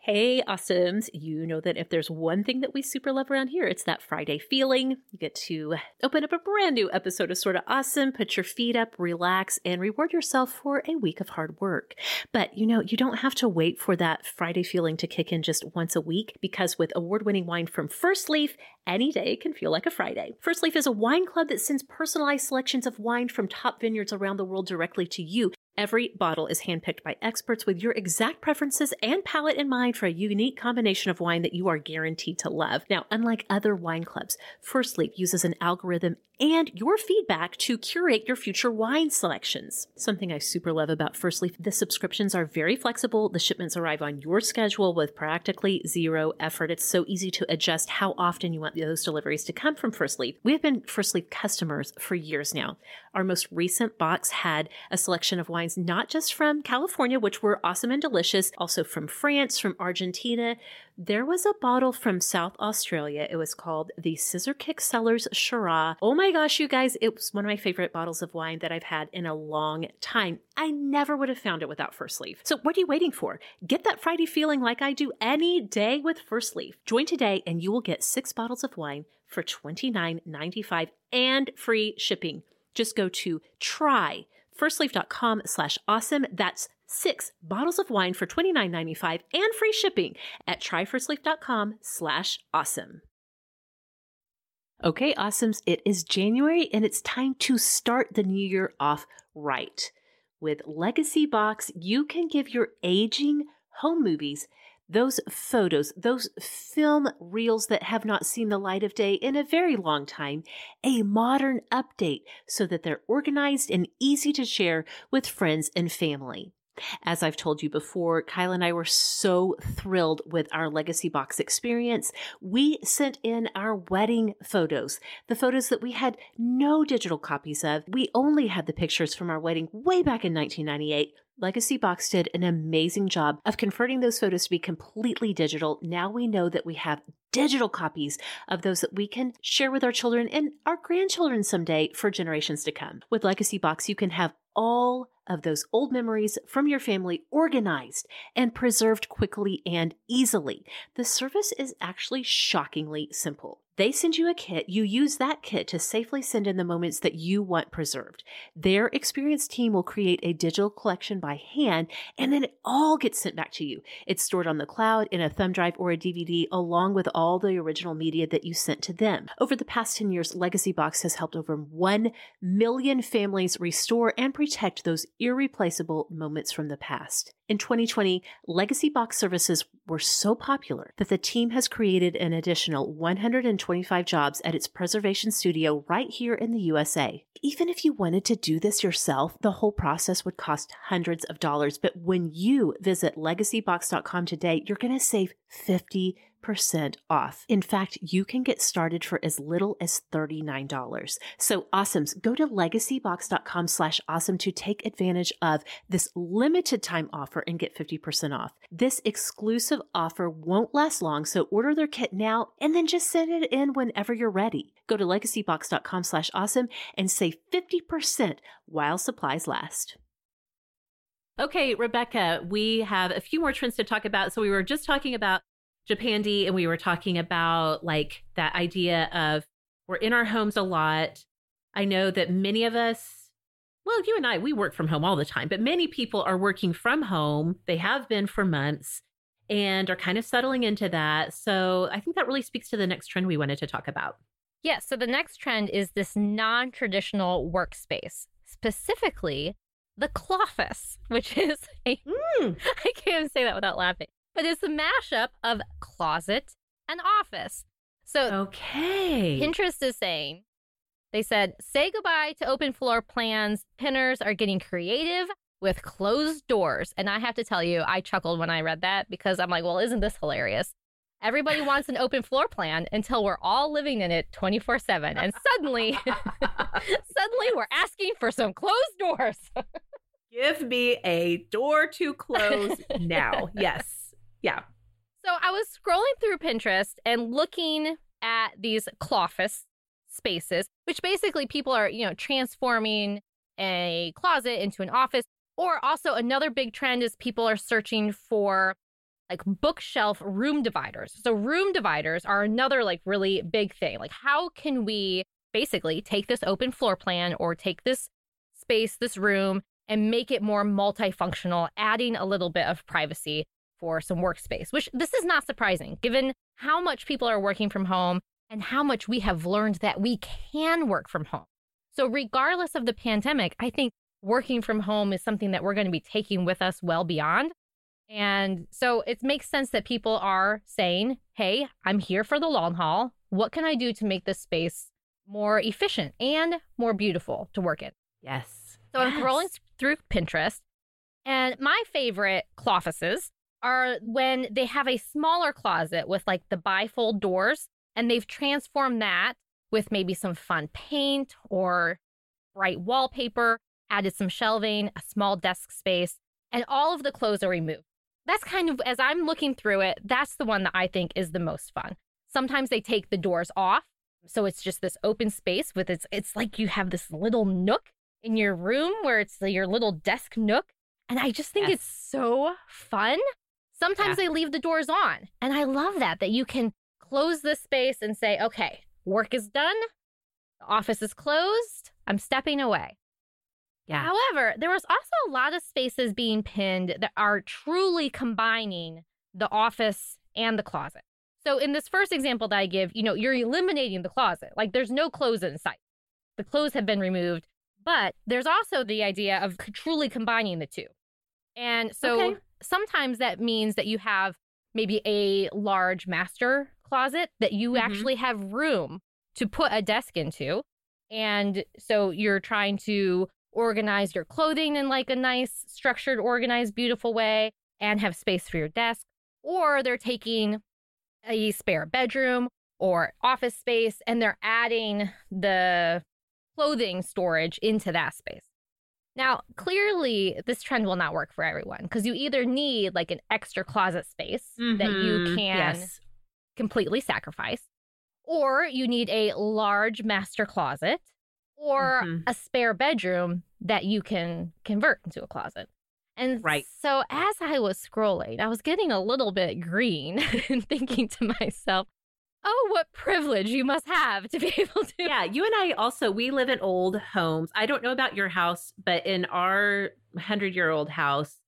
Hey, awesomes. You know that if there's one thing that we super love around here, it's that Friday feeling. You get to open up a brand new episode of Sorta Awesome, put your feet up, relax, and reward yourself for a week of hard work. But you know, you don't have to wait for that Friday feeling to kick in just once a week because with award winning wine from First Leaf, any day can feel like a Friday. First Leaf is a wine club that sends personalized selections of wine from top vineyards around the world directly to you. Every bottle is handpicked by experts with your exact preferences and palate in mind for a unique combination of wine that you are guaranteed to love. Now, unlike other wine clubs, First Leaf uses an algorithm and your feedback to curate your future wine selections. Something I super love about First Leaf, the subscriptions are very flexible. The shipments arrive on your schedule with practically zero effort. It's so easy to adjust how often you want those deliveries to come from First Leaf. We have been First Leaf customers for years now. Our most recent box had a selection of wines not just from California, which were awesome and delicious, also from France, from Argentina. There was a bottle from South Australia. It was called the Scissor Kick Cellars Shiraz. Oh my gosh, you guys, it was one of my favorite bottles of wine that I've had in a long time. I never would have found it without First Leaf. So what are you waiting for? Get that Friday feeling like I do any day with First Leaf. Join today and you will get six bottles of wine for $29.95 and free shipping. Just go to try firstleaf.com slash awesome. That's six bottles of wine for $29.95 and free shipping at tryfirstleaf.com slash awesome. Okay, awesomes, it is January and it's time to start the new year off right. With Legacy Box, you can give your aging home movies those photos, those film reels that have not seen the light of day in a very long time, a modern update so that they're organized and easy to share with friends and family. As I've told you before, Kyle and I were so thrilled with our legacy box experience. We sent in our wedding photos, the photos that we had no digital copies of. We only had the pictures from our wedding way back in 1998. Legacy Box did an amazing job of converting those photos to be completely digital. Now we know that we have digital copies of those that we can share with our children and our grandchildren someday for generations to come. With Legacy Box, you can have all of those old memories from your family organized and preserved quickly and easily. The service is actually shockingly simple. They send you a kit. You use that kit to safely send in the moments that you want preserved. Their experienced team will create a digital collection by hand, and then it all gets sent back to you. It's stored on the cloud in a thumb drive or a DVD, along with all the original media that you sent to them. Over the past 10 years, Legacy Box has helped over 1 million families restore and protect those irreplaceable moments from the past. In 2020, legacy box services were so popular that the team has created an additional 125 jobs at its preservation studio right here in the USA. Even if you wanted to do this yourself, the whole process would cost hundreds of dollars. But when you visit legacybox.com today, you're going to save 50 percent off. In fact, you can get started for as little as $39. So awesomes, go to legacybox.com slash awesome to take advantage of this limited time offer and get 50% off. This exclusive offer won't last long, so order their kit now and then just send it in whenever you're ready. Go to legacybox.com slash awesome and save 50% while supplies last.
Okay, Rebecca, we have a few more trends to talk about. So we were just talking about Japandi and we were talking about like that idea of we're in our homes a lot. I know that many of us, well, you and I, we work from home all the time, but many people are working from home. They have been for months.
and are kind of settling into that. So I think that really speaks to the next trend we wanted to talk about.
Yeah, so the next trend is this non traditional workspace, specifically the Cloffice, which is a.
Mm.
I can't say that without laughing, but it's a mashup of closet and office. So
Okay.
Pinterest is saying, they said, say goodbye to open floor plans. Pinners are getting creative with closed doors. And I have to tell you, I chuckled when I read that because I'm like, well, isn't this hilarious? Everybody wants an open floor plan until we're all living in it 24 7. And suddenly, suddenly we're asking for some closed doors.
Give me a door to close now. Yes. Yeah.
So I was scrolling through Pinterest and looking at these Cloffice spaces, which basically people are, you know, transforming a closet into an office. Or also another big trend is people are searching for like bookshelf room dividers. So room dividers are another like really big thing. Like how can we basically take this open floor plan or take this space, this room and make it more multifunctional, adding a little bit of privacy for some workspace, which this is not surprising given how much people are working from home and how much we have learned that we can work from home. So, regardless of the pandemic, I think working from home is something that we're going to be taking with us well beyond. And so it makes sense that people are saying, hey, I'm here for the long haul. What can I do to make this space more efficient and more beautiful to work in?
Yes.
So I'm scrolling through Pinterest, and my favorite cloffices are when they have a smaller closet with like the bifold doors, and they've transformed that with maybe some fun paint or bright wallpaper, added some shelving, a small desk space, and all of the clothes are removed. That's kind of, as I'm looking through it, that's the one that I think is the most fun. Sometimes they take the doors off. So it's just this open space with its, it's like you have this little nook in your room where it's your little desk nook. And I just think
Yes.
it's so fun. Sometimes they leave the doors on. And I love that, that you can close this space and say, okay, work is done. The office is closed. I'm stepping away.
Yeah.
However, there was also a lot of spaces being pinned that are truly combining the office and the closet. So in this first example that I give, you know, you're eliminating the closet. Like there's no clothes in sight. The clothes have been removed, but there's also the idea of truly combining the two. And so
Okay.
Sometimes that means that you have maybe a large master closet that you
Mhm.
actually have room to put a desk into. And so you're trying to organize your clothing in like a nice, structured, organized, beautiful way and have space for your desk. Or they're taking a spare bedroom or office space and they're adding the clothing storage into that space. Now, clearly, this trend will not work for everyone because you either need like an extra closet space that you
Mhm.
can
Yes.
completely sacrifice, or you need a large master closet or
Mhm.
a spare bedroom that you can convert into a closet. And
Right.
so as I was scrolling, I was getting a little bit green and thinking to myself, oh, what privilege you must have to be able to.
Yeah, you and I also we live in old homes. I don't know about your house, but in our 100-year-old house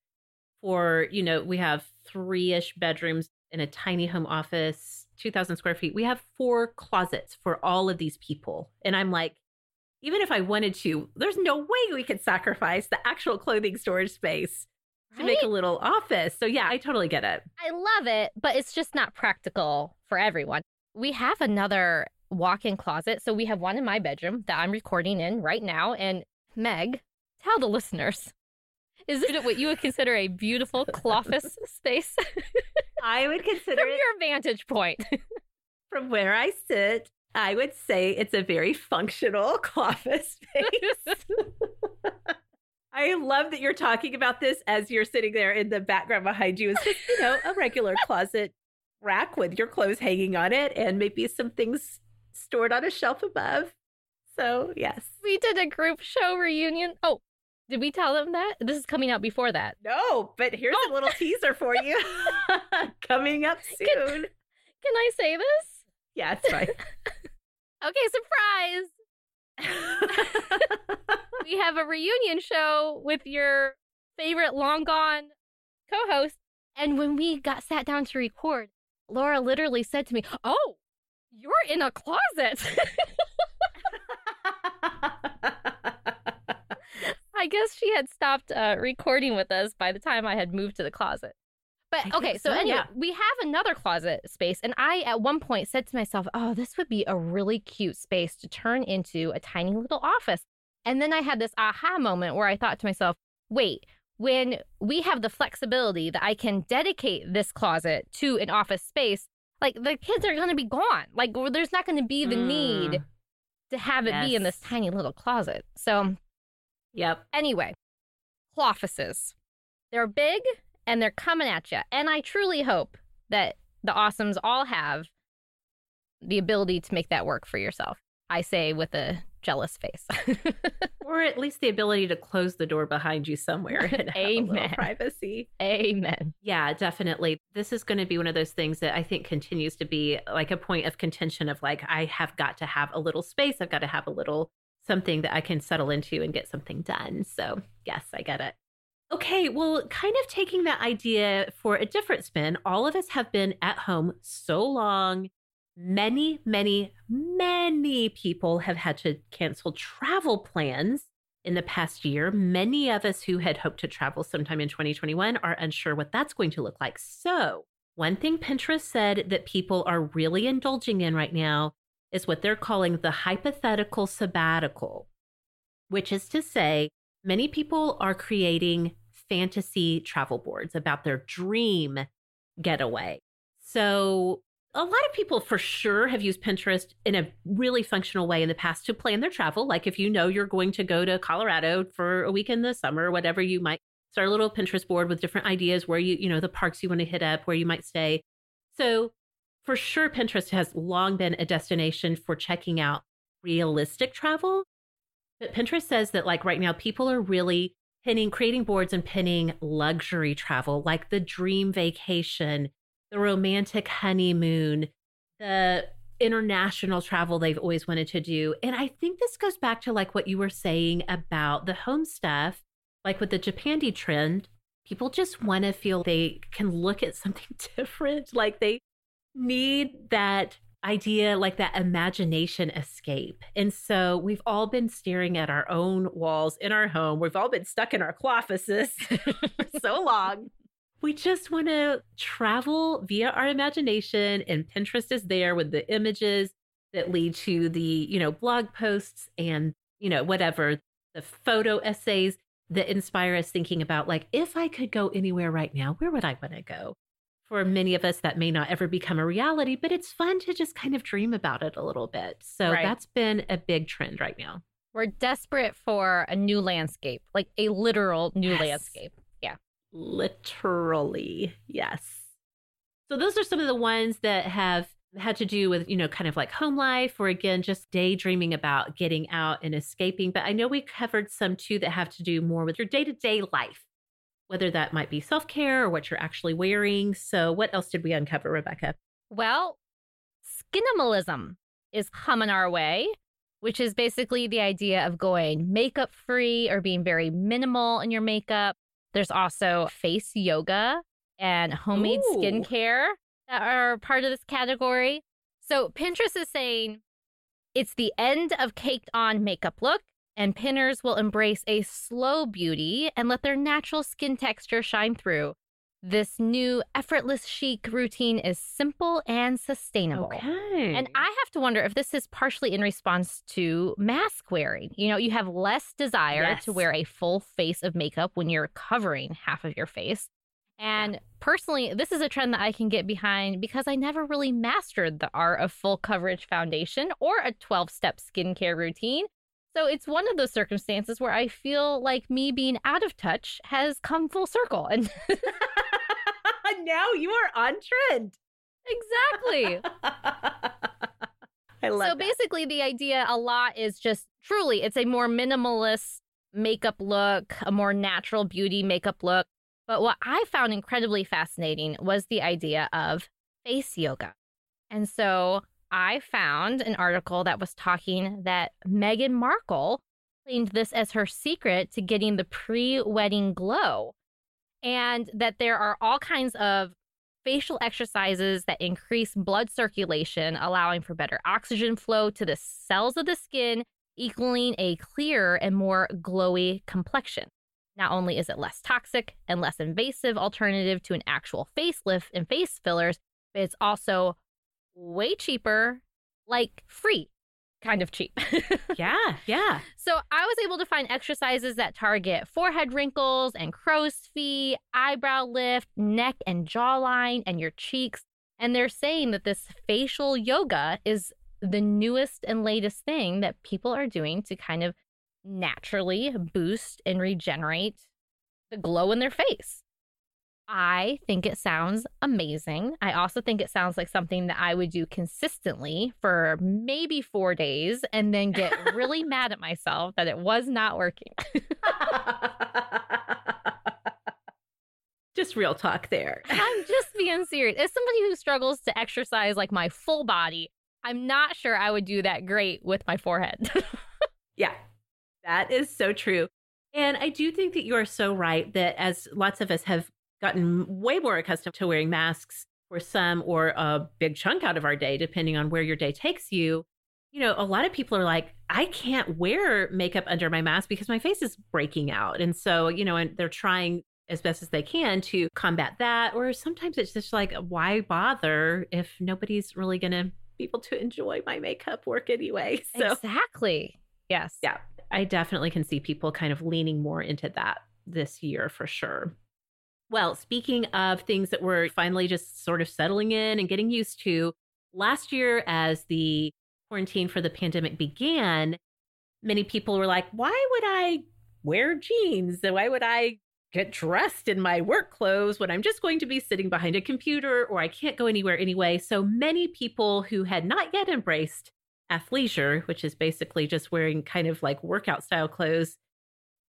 for, you know, we have 3ish bedrooms in a tiny home office, 2000 square feet. We have four closets for all of these people. And I'm like even if I wanted to, there's no way we could sacrifice the actual clothing storage space to make a little office. So yeah, I totally get it.
I love it, but it's just not practical for everyone. We have another walk in closet. So we have one in my bedroom that I'm recording in right now. And Meg, tell the listeners, is it what you would consider a beautiful cloffice space
I would consider
from
it
your vantage point?
from where I sit. I would say it's a very functional office space. I love that you're talking about this as you're sitting there in the background behind you. It's just, you know, a regular closet rack with your clothes hanging on it and maybe some things stored on a shelf above. So, yes.
we did a group show reunion. Oh, did we tell them that? This is coming out before that.
No, but here's a oh. little teaser for you coming up soon.
Can I say this?
Yeah, it's fine.
Okay, surprise. we have a reunion show with your favorite long gone co host. And when we got sat down to record, Laura literally said to me, "Oh, you're in a closet." I guess she had stopped uh, recording with us by the time I had moved to the closet. But
I
okay, so,
so,
anyway,
yeah.
we have another closet space, and I at one point said to myself, "Oh, this would be a really cute space to turn into a tiny little office." And then I had this aha moment where I thought to myself, "Wait, when we have the flexibility that I can dedicate this closet to an office space, like the kids are going to be gone. Like there's not going to be the need
Mm.
to have it be in this tiny little closet." So
Yep.
Anyway, offices. They're big and they're coming at you. And I truly hope that the awesomes all have the ability to make that work for yourself. I say with a jealous face.
Or at least the ability to close the door behind you somewhere and have a little
Amen.
privacy.
Amen.
Yeah, definitely. This is going to be one of those things that I think continues to be like a point of contention of like, I have got to have a little space. I've got to have a little something that I can settle into and get something done. So, yes, I get it. Okay, well, kind of taking that idea for a different spin, all of us have been at home so long. Many, many, many people have had to cancel travel plans in the past year. Many of us who had hoped to travel sometime in 2021 are unsure what that's going to look like. So, one thing Pinterest said that people are really indulging in right now is what they're calling the hypothetical sabbatical, which is to say, many people are creating fantasy travel boards about their dream getaway. So, a lot of people for sure have used Pinterest in a really functional way in the past to plan their travel. Like if you know you're going to go to Colorado for a week in the summer, or whatever, you might start a little Pinterest board with different ideas where you, you know, the parks you want to hit up, where you might stay. So for sure, Pinterest has long been a destination for checking out realistic travel. But Pinterest says that like right now, people are really pinning, creating boards and pinning luxury travel, like the dream vacation, the romantic honeymoon, the international travel they've always wanted to do. And I think this goes back to like what you were saying about the home stuff, like with the Japandi trend. People just want to feel they can look at something different. Like they need that idea, like that imagination escape. And so we've all been staring at our own walls in our home. We've all been stuck in our cloffices so long. We just want to travel via our imagination, and Pinterest is there with the images that lead to the, you know, blog posts and, you know, whatever, the photo essays that inspire us thinking about, like, if I could go anywhere right now, where would I want to go? For many of us, that may not ever become a reality, but it's fun to just kind of dream about it a little bit. So
Right.
that's been a big trend right now.
We're desperate for a new landscape, like a literal new
Yes.
landscape.
Literally, yes. So those are some of the ones that have had to do with, you know, kind of like home life or again, just daydreaming about getting out and escaping. But I know we covered some too that have to do more with your day to day life, whether that might be self care or what you're actually wearing. So, what else did we uncover, Rebecca?
Well, skinimalism is coming our way, which is basically the idea of going makeup free or being very minimal in your makeup. There's also face yoga and homemade
Ooh.
skincare that are part of this category. So Pinterest is saying it's the end of caked on makeup look, and pinners will embrace a slow beauty and let their natural skin texture shine through. This new effortless chic routine is simple and sustainable.
Okay.
And I have to wonder if this is partially in response to mask wearing. You know, you have less desire
Yes.
to wear a full face of makeup when you're covering half of your face. And personally, this is a trend that I can get behind because I never really mastered the art of full coverage foundation or a 12 step skincare routine. So it's one of those circumstances where I feel like me being out of touch has come full circle. And
now you are on trend.
exactly.
I love
so
that.
basically the idea a lot is just truly it's a more minimalist makeup look a more natural beauty makeup look but what i found incredibly fascinating was the idea of face yoga and so i found an article that was talking that meghan markle claimed this as her secret to getting the pre-wedding glow and that there are all kinds of facial exercises that increase blood circulation, allowing for better oxygen flow to the cells of the skin, equaling a clearer and more glowy complexion. Not only is it less toxic and less invasive alternative to an actual facelift and face fillers, but it's also way cheaper, like free kind of cheap.
yeah, yeah.
So I was able to find exercises that target forehead wrinkles and crow's feet, eyebrow lift, neck and jawline, and your cheeks. And they're saying that this facial yoga is the newest and latest thing that people are doing to kind of naturally boost and regenerate the glow in their face. I think it sounds amazing. I also think it sounds like something that I would do consistently for maybe four days and then get really mad at myself that it was not working.
just real talk there.
I'm just being serious. As somebody who struggles to exercise like my full body, I'm not sure I would do that great with my forehead.
yeah, that is so true. And I do think that you are so right that as lots of us have gotten way more accustomed to wearing masks for some or a big chunk out of our day, depending on where your day takes you. You know, a lot of people are like, I can't wear makeup under my mask because my face is breaking out. And so, you know, and they're trying as best as they can to combat that. Or sometimes it's just like, why bother if nobody's really going to be able to enjoy my makeup work anyway?
So, exactly. Yes.
Yeah. I definitely can see people kind of leaning more into that this year for sure. Well, speaking of things that we're finally just sort of settling in and getting used to, last year, as the quarantine for the pandemic began, many people were like, why would I wear jeans? Why would I get dressed in my work clothes when I'm just going to be sitting behind a computer or I can't go anywhere anyway? So many people who had not yet embraced athleisure, which is basically just wearing kind of like workout style clothes,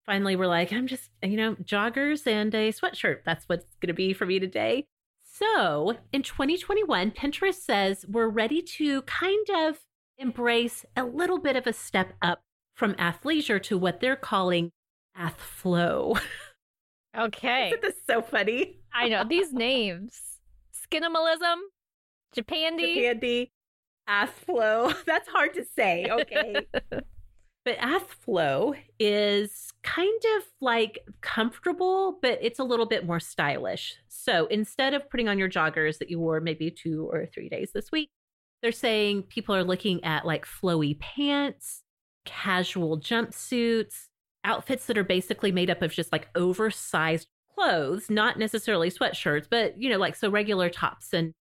finally we're like, I'm just, you know, joggers and a sweatshirt. That's what's going to be for me today. So in 2021, Pinterest says we're ready to kind of embrace a little bit of a step up from athleisure to what they're calling athflow.
Okay.
This Isn't this so funny?
I know these names. Skinimalism, Japandi.
Japandi, athflow. That's hard to say. Okay. But Athflow is kind of like comfortable, but it's a little bit more stylish. So instead of putting on your joggers that you wore maybe two or three days this week, they're saying people are looking at like flowy pants, casual jumpsuits, outfits that are basically made up of just like oversized clothes, not necessarily sweatshirts, but you know, like so regular tops and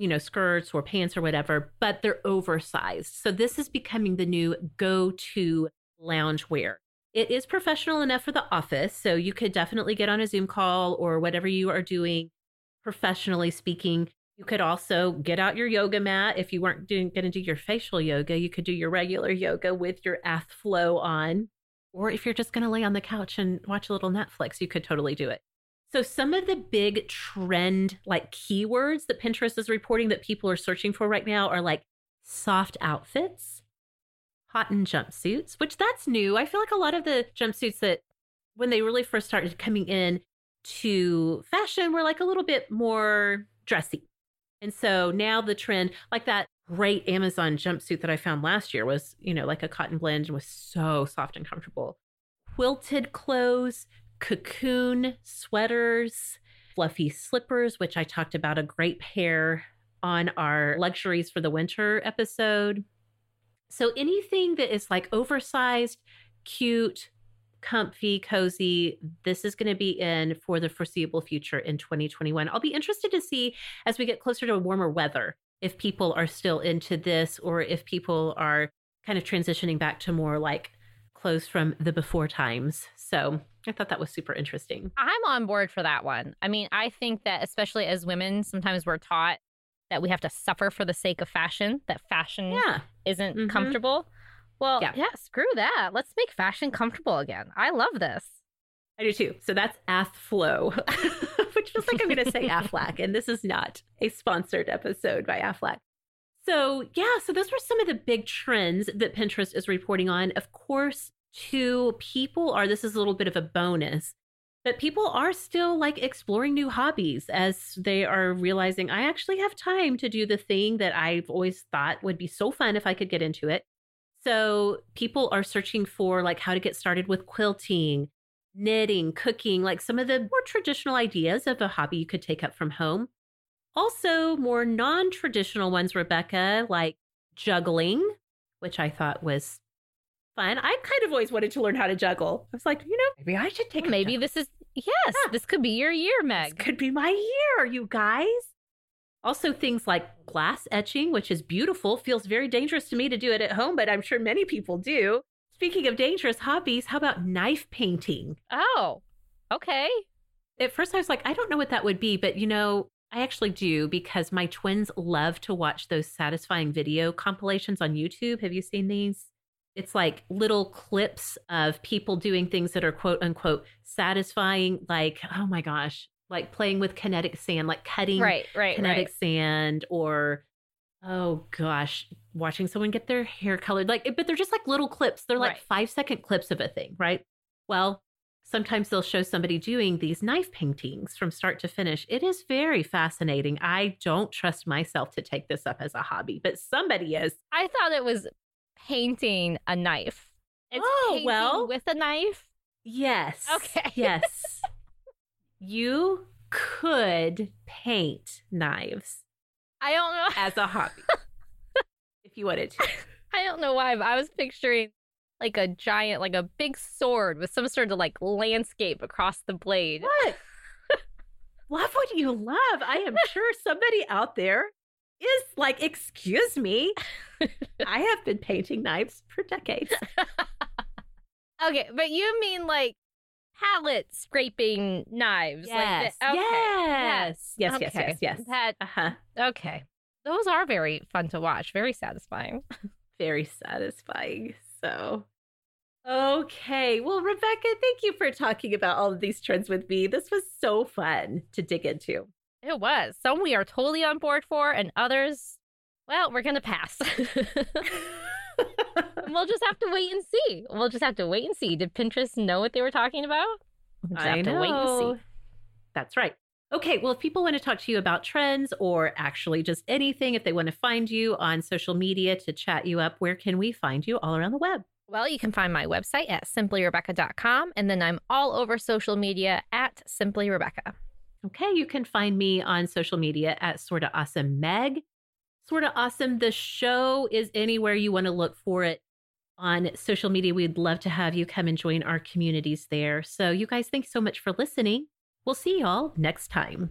you know, skirts or pants or whatever, but they're oversized. So this is becoming the new go to lounge wear. It is professional enough for the office. So you could definitely get on a Zoom call or whatever you are doing professionally speaking. You could also get out your yoga mat. If you weren't doing going to do your facial yoga, you could do your regular yoga with your Athflow on. Or if you're just going to lay on the couch and watch a little Netflix, you could totally do it. So some of the big trend like keywords that Pinterest is reporting that people are searching for right now are like soft outfits, cotton jumpsuits, which that's new. I feel like a lot of the jumpsuits that when they really first started coming in to fashion were like a little bit more dressy. And so now the trend, like that great Amazon jumpsuit that I found last year was, you know, like a cotton blend and was so soft and comfortable. Quilted clothes, cocoon sweaters, fluffy slippers, which I talked about a great pair on our luxuries for the winter episode. So anything that is like oversized, cute, comfy, cozy, this is going to be in for the foreseeable future in 2021. I'll be interested to see as we get closer to warmer weather if people are still into this or if people are kind of transitioning back to more like clothes from the before times. So I thought that was super interesting.
I'm on board for that one. I mean, I think that especially as women, sometimes we're taught that we have to suffer for the sake of fashion, that fashion
yeah.
isn't mm-hmm. comfortable. Well, yeah. yeah, screw that. Let's make fashion comfortable again. I love this.
I do too. So that's Athflow, which feels like I'm going to say Aflac, and this is not a sponsored episode by Aflac. So, yeah, so those were some of the big trends that Pinterest is reporting on. Of course, to people are this is a little bit of a bonus. But people are still like exploring new hobbies as they are realizing I actually have time to do the thing that I've always thought would be so fun if I could get into it. So people are searching for like how to get started with quilting, knitting, cooking, like some of the more traditional ideas of a hobby you could take up from home. Also, more non traditional ones, Rebecca, like juggling, which I thought was fun. I kind of always wanted to learn how to juggle. I was like, you know, maybe I should take.
Maybe this is yes, yeah. this could be your year, Meg.
This could be my year, you guys. Also, things like glass etching, which is beautiful, feels very dangerous to me to do it at home, but I'm sure many people do. Speaking of dangerous hobbies, how about knife painting?
Oh, okay.
At first, I was like, I don't know what that would be, but you know, I actually do because my twins love to watch those satisfying video compilations on YouTube. Have you seen these? It's like little clips of people doing things that are quote unquote satisfying, like, oh my gosh, like playing with kinetic sand, like cutting
right, right,
kinetic
right.
sand or oh gosh, watching someone get their hair colored. Like, but they're just like little clips. They're like five second clips of a thing, right? Well, sometimes they'll show somebody doing these knife paintings from start to finish. It is very fascinating. I don't trust myself to take this up as a hobby, but somebody is.
I thought it was painting a knife. It's
Oh,
painting
well.
with a knife.
Yes.
Okay.
Yes. you could paint knives
I don't know.
as a hobby if you wanted to.
I don't know why, but I was picturing like a giant, like a big sword with some sort of like landscape across the blade.
What? love what you love. I am sure somebody out there is like, excuse me. I have been painting knives for decades.
Okay, but you mean like palette scraping knives?
Yes.
Like the- okay.
Yes. Yes, yes,
Okay.
yes, yes.
That
Uh-huh.
okay. Those are very fun to watch. Very satisfying.
Very satisfying. So Okay. Well, Rebecca, thank you for talking about all of these trends with me. This was so fun to dig into.
It was. Some we are totally on board for, and others, well, we're gonna pass. we'll just have to wait and see. We'll just have to wait and see. Did Pinterest know what they were talking about? We'll just
I
have to wait and see.
That's right. Okay, well, if people want to talk to you about trends or actually just anything, if they want to find you on social media to chat you up, where can we find you all around the web?
Well, you can find my website at simplyrebecca.com, and then I'm all over social media at simplyrebecca.
Okay, you can find me on social media at Sorta Awesome Meg. Sorta Awesome, the show is anywhere you want to look for it on social media. We'd love to have you come and join our communities there. So, you guys, thanks so much for listening. We'll see y'all next time.